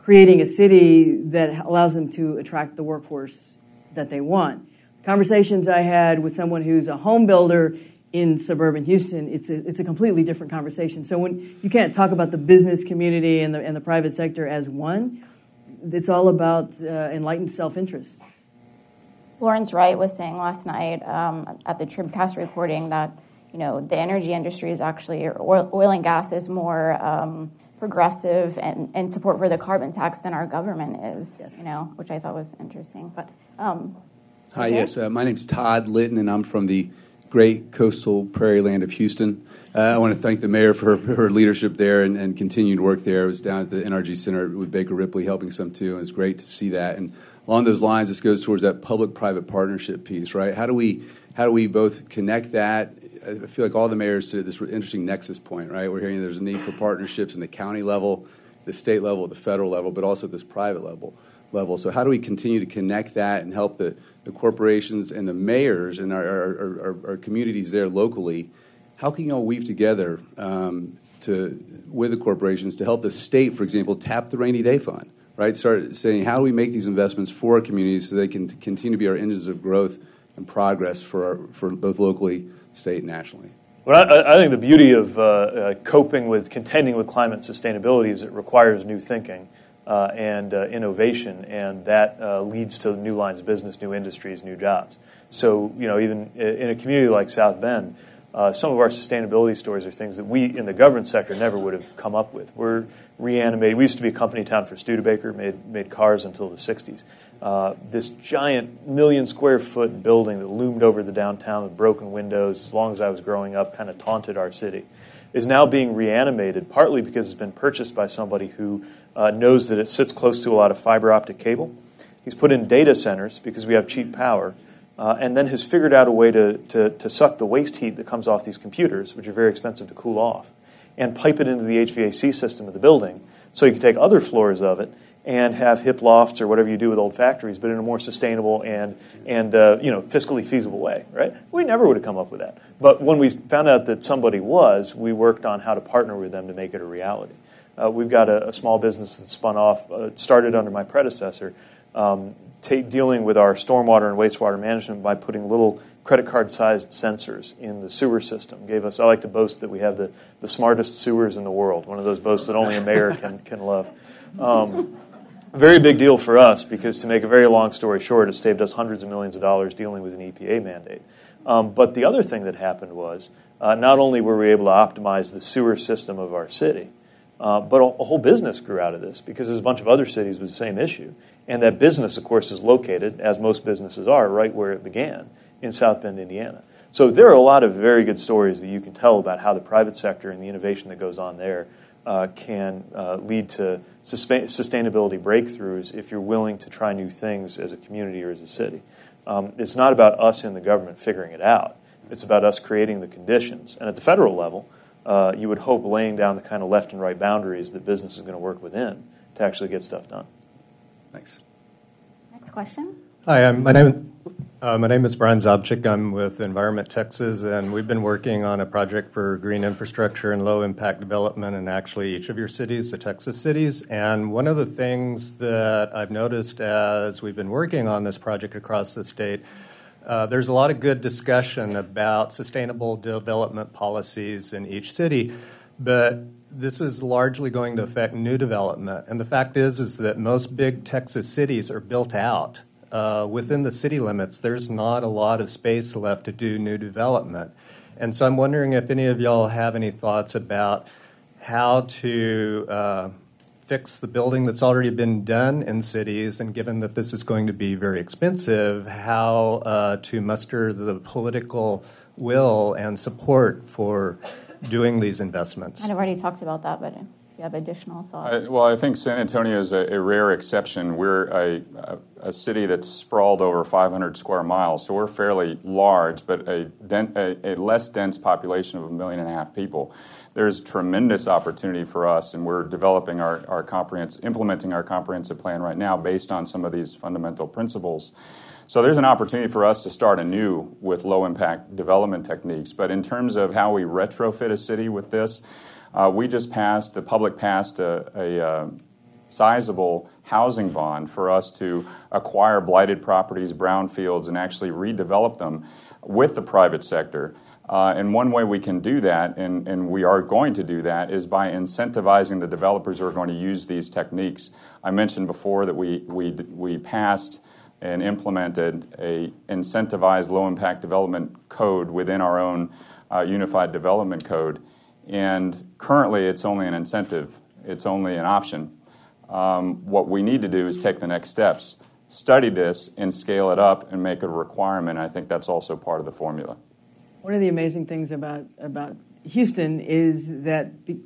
creating a city that allows them to attract the workforce that they want. Conversations I had with someone who's a home builder in suburban Houston, it's a, it's a completely different conversation. So when you can't talk about the business community and the, and the private sector as one, it's all about uh, enlightened self-interest. Lawrence Wright was saying last night um, at the Tribcast reporting that you know the energy industry is actually oil, oil and gas is more um, progressive and, and support for the carbon tax than our government is. Yes. You know, which I thought was interesting. But um, Hi, okay. yes. Uh, my name's Todd Litton, and I'm from the great coastal prairie land of Houston. Uh, I want to thank the mayor for her, her leadership there and, and, continued work there. I was down at the NRG Center with Baker Ripley helping some too, and it's great to see that. And along those lines, this goes towards that public-private partnership piece, right? How do we how do we both connect that? I feel like all the mayors said this interesting nexus point, right? We're hearing there's a need for partnerships in the county level, the state level, the federal level, but also this private level level. So how do we continue to connect that and help the, the corporations and the mayors and our, our, our, our communities there locally? How can you all weave together um, to with the corporations to help the state, for example, tap the rainy day fund? Right, start saying how do we make these investments for our communities so they can continue to be our engines of growth and progress for our, for both locally, state, nationally. Well, I, I, think the beauty of uh, uh, coping with contending with climate sustainability is it requires new thinking uh, and uh, innovation, and that uh, leads to new lines of business, new industries, new jobs. So, you know, even in a community like South Bend, uh, some of our sustainability stories are things that we in the government sector never would have come up with. We're reanimated. We used to be a company town for Studebaker, made, made cars until the 60s. Uh, this giant million square foot building that loomed over the downtown with broken windows, as long as I was growing up, kind of taunted our city, is now being reanimated, partly because it's been purchased by somebody who uh, knows that it sits close to a lot of fiber optic cable. He's put in data centers because we have cheap power. Uh, and then has figured out a way to, to, to, suck the waste heat that comes off these computers, which are very expensive to cool off, and pipe it into the HVAC system of the building so you can take other floors of it and have hip lofts or whatever you do with old factories, but in a more sustainable and, and uh, you know, fiscally feasible way, right? We never would have come up with that. But when we found out that somebody was, we worked on how to partner with them to make it a reality. Uh, we've got a, a, small business that spun off, uh, started under my predecessor, um, t- dealing with our stormwater and wastewater management by putting little credit card sized sensors in the sewer system. Gave us, I like to boast that we have the, the smartest sewers in the world, one of those boasts that only a mayor can, can love. Um, very big deal for us because, to make a very long story short, it saved us hundreds of millions of dollars dealing with an EPA mandate. Um, but the other thing that happened was uh, not only were we able to optimize the sewer system of our city, uh, but a, a, whole business grew out of this because there's a bunch of other cities with the same issue. And that business, of course, is located, as most businesses are, right where it began in South Bend, Indiana. So there are a lot of very good stories that you can tell about how the private sector and the innovation that goes on there uh, can uh, lead to sustainability breakthroughs if you're willing to try new things as a community or as a city. Um, it's not about us in the government figuring it out. It's about us creating the conditions. And at the federal level, uh, you would hope laying down the kind of left and right boundaries that business is going to work within to actually get stuff done. Thanks. Next question. Hi, I'm, my name uh, my name is Brian Zabcik. I'm with Environment Texas, and we've been working on a project for green infrastructure and low impact development in actually each of your cities, the Texas cities. And one of the things that I've noticed as we've been working on this project across the state, uh, there's a lot of good discussion about sustainable development policies in each city, but this is largely going to affect new development. And the fact is, is that most big Texas cities are built out uh, within the city limits, there's not a lot of space left to do new development. And so I'm wondering if any of y'all have any thoughts about how to uh, fix the building that's already been done in cities, and given that this is going to be very expensive, how uh, to muster the political will and support for doing these investments. I've already talked about that, but you have additional thoughts? Well, I think San Antonio is a, a rare exception. We're a, a, a, city that's sprawled over 500 square miles, so we're fairly large, but a, a, less dense population of a million and a half people. There's tremendous opportunity for us, and we're developing our, our comprehensive, implementing our comprehensive plan right now based on some of these fundamental principles. So there's an opportunity for us to start anew with low impact development techniques. But in terms of how we retrofit a city with this, uh, we just passed, the public passed a, a, uh, sizable housing bond for us to acquire blighted properties, brownfields, and actually redevelop them with the private sector. Uh, and one way we can do that, and, and, we are going to do that, is by incentivizing the developers who are going to use these techniques. I mentioned before that we, we, we passed and implemented a incentivized low impact development code within our own uh, unified development code. And currently, it's only an incentive, it's only an option. Um, what we need to do is take the next steps, study this, and scale it up and make it a requirement. I think that's also part of the formula. One of the amazing things about, about Houston is that be,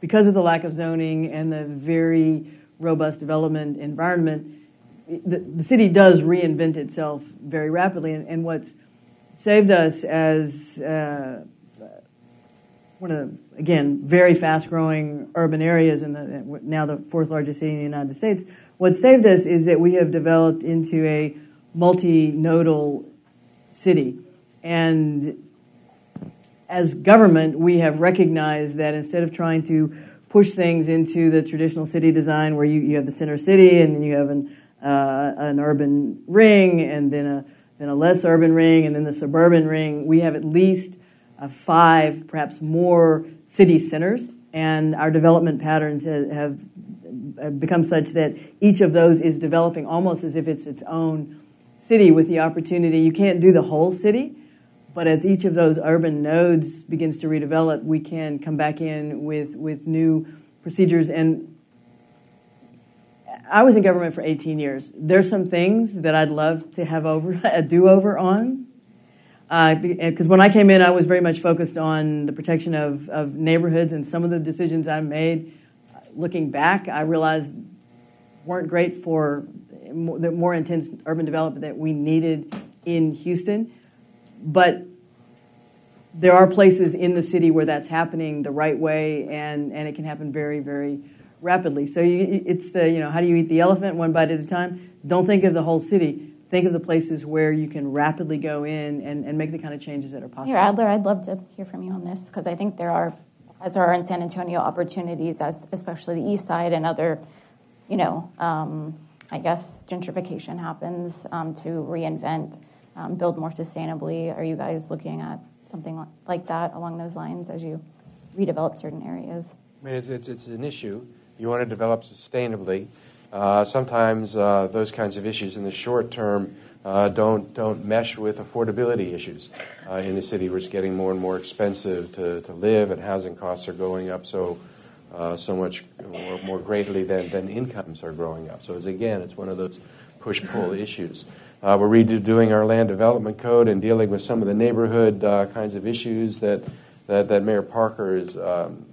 because of the lack of zoning and the very robust development environment, the, the city does reinvent itself very rapidly. And, and what's saved us as uh, one of the, again, very fast growing urban areas in the, now the fourth largest city in the United States. What saved us is that we have developed into a multi-nodal city. And as government, we have recognized that instead of trying to push things into the traditional city design where you, you have the center city and then you have an, uh, an urban ring and then a, then a less urban ring and then the suburban ring, we have at least uh, five, perhaps more city centers, and our development patterns have, become such that each of those is developing almost as if it's its own city with the opportunity. You can't do the whole city, but as each of those urban nodes begins to redevelop, we can come back in with, with new procedures. And I was in government for 18 years. There's some things that I'd love to have over a [laughs] do over on because uh, when I came in, I was very much focused on the protection of, of neighborhoods, and some of the decisions I made, looking back, I realized weren't great for the more intense urban development that we needed in Houston. But there are places in the city where that's happening the right way, and, and it can happen very, very rapidly. So you, it's the, you know, how do you eat the elephant one bite at a time? Don't think of the whole city think of the places where you can rapidly go in and, and make the kind of changes that are possible. Here, Adler, I'd love to hear from you on this because I think there are, as there are in San Antonio, opportunities, as especially the east side and other, you know, um, I guess gentrification happens um, to reinvent, um, build more sustainably. Are you guys looking at something like that along those lines as you redevelop certain areas? I mean, it's, it's, it's an issue. You want to develop sustainably. Uh, sometimes uh, those kinds of issues in the short term uh, don't don't mesh with affordability issues uh, in the city, where it's getting more and more expensive to, to live, and housing costs are going up so uh, so much more, more, greatly than, than incomes are growing up. So it's, again, it's one of those push pull issues. Uh, we're redoing our land development code and dealing with some of the neighborhood kinds of issues that that, that Mayor Parker is um,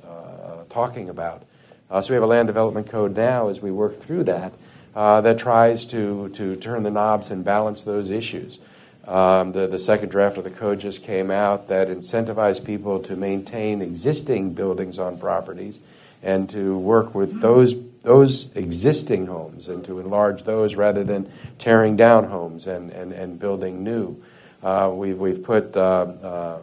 talking about. Uh, so we have a land development code now as we work through that uh, that tries to, to turn the knobs and balance those issues. Um, the, the second draft of the code just came out that incentivizes people to maintain existing buildings on properties and to work with those those existing homes and to enlarge those rather than tearing down homes and, and, and building new. Uh, we've, we've put, uh, uh,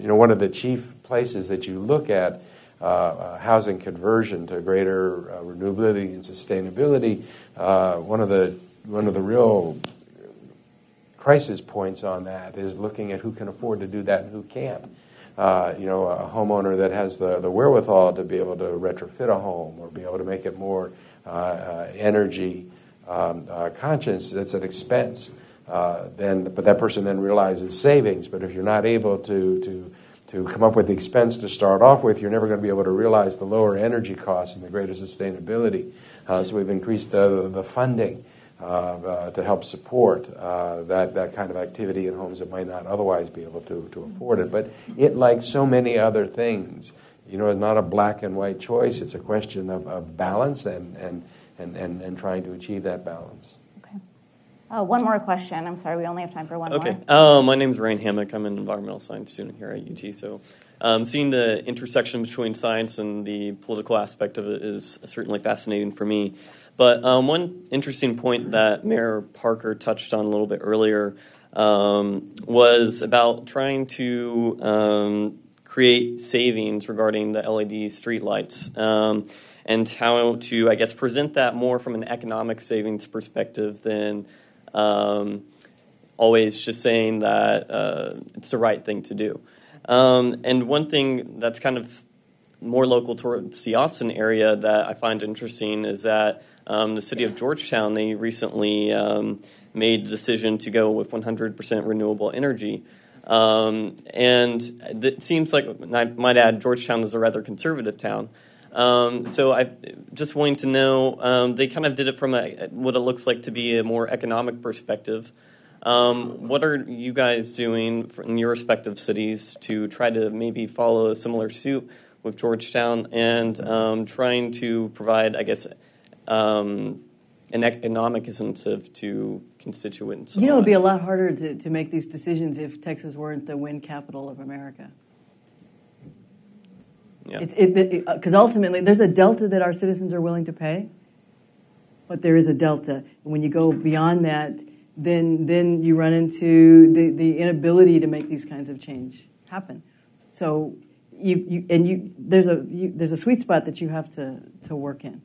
you know, one of the chief places that you look at uh, uh, housing conversion to greater uh, renewability and sustainability, one of the one of the real crisis points on that is looking at who can afford to do that and who can't. Uh, you know, a homeowner that has the, the wherewithal to be able to retrofit a home or be able to make it more uh, uh, energy um, conscious, that's an expense. then, but that person then realizes savings. But if you're not able to, to to come up with the expense to start off with, you're never going to be able to realize the lower energy costs and the greater sustainability. Uh, so we've increased the, the funding uh, uh, to help support uh, that, that kind of activity in homes that might not otherwise be able to, to afford it. But it, like so many other things, you know, it's not a black and white choice. It's a question of, of balance and, and, and, and, and trying to achieve that balance. Uh, one more question. I'm sorry, we only have time for one okay. more. Uh, my name is Ryan Hammock. I'm an environmental science student here at UT. So, um, seeing the intersection between science and the political aspect of it is certainly fascinating for me. But um, one interesting point that Mayor Parker touched on a little bit earlier um, was about trying to um, create savings regarding the LED streetlights um, and how to, I guess, present that more from an economic savings perspective than um, always just saying that uh, it's the right thing to do. Um, and one thing that's kind of more local towards the Austin area that I find interesting is that um, the city of Georgetown, they recently um, made the decision to go with 100% renewable energy. Um, and it seems like, I might add, Georgetown is a rather conservative town. Um, so I just wanting to know um, they kind of did it from a, what it looks like to be a more economic perspective. Um, what are you guys doing in your respective cities to try to maybe follow a similar suit with Georgetown and um, trying to provide, I guess, um, an economic incentive to constituents? You know, it'd be a lot harder to, to make these decisions if Texas weren't the wind capital of America. Yeah. Because it, it, uh, ultimately, there's a delta that our citizens are willing to pay, but there is a delta. And when you go beyond that, then then you run into the, the inability to make these kinds of change happen. So you, you and you there's a you, there's a sweet spot that you have to to work in.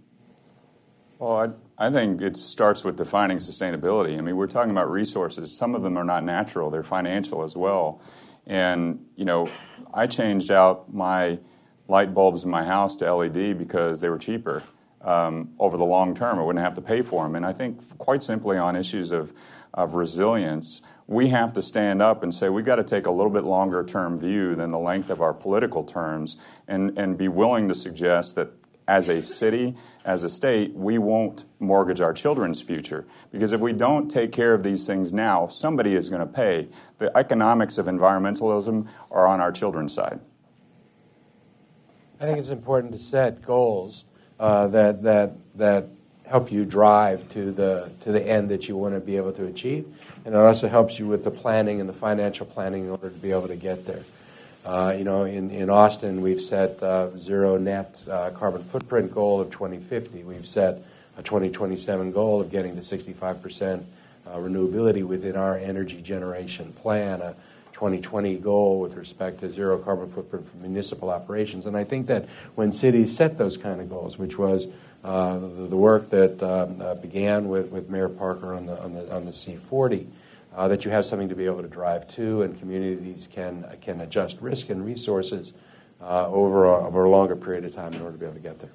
Well, I, I think it starts with defining sustainability. I mean, we're talking about resources. Some of them are not natural; they're financial as well. And you know, I changed out my light bulbs in my house to LED because they were cheaper. Um, over the long term, I wouldn't have to pay for them. And I think, quite simply, on issues of, of resilience, we have to stand up and say we've got to take a little bit longer term view than the length of our political terms and, and be willing to suggest that as a city, as a state, we won't mortgage our children's future. Because if we don't take care of these things now, somebody is going to pay. The economics of environmentalism are on our children's side. I think it's important to set goals uh, that that that help you drive to the to the end that you want to be able to achieve, and it also helps you with the planning and the financial planning in order to be able to get there. Uh, you know, in, in Austin, we've set uh, zero net uh, carbon footprint goal of 2050. We've set a 2027 goal of getting to 65% uh, renewability within our energy generation plan. 2020 goal with respect to zero carbon footprint for municipal operations. And I think that when cities set those kind of goals, which was uh, the, the, work that um, uh, began with, with Mayor Parker on the, on the, on the C40, uh, that you have something to be able to drive to, and communities can, can adjust risk and resources uh, over, a, over a longer period of time in order to be able to get there.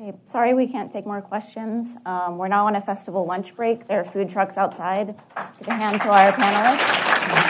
Okay, sorry we can't take more questions. Um, we're now on a festival lunch break. There are food trucks outside. Give a hand to our panelists.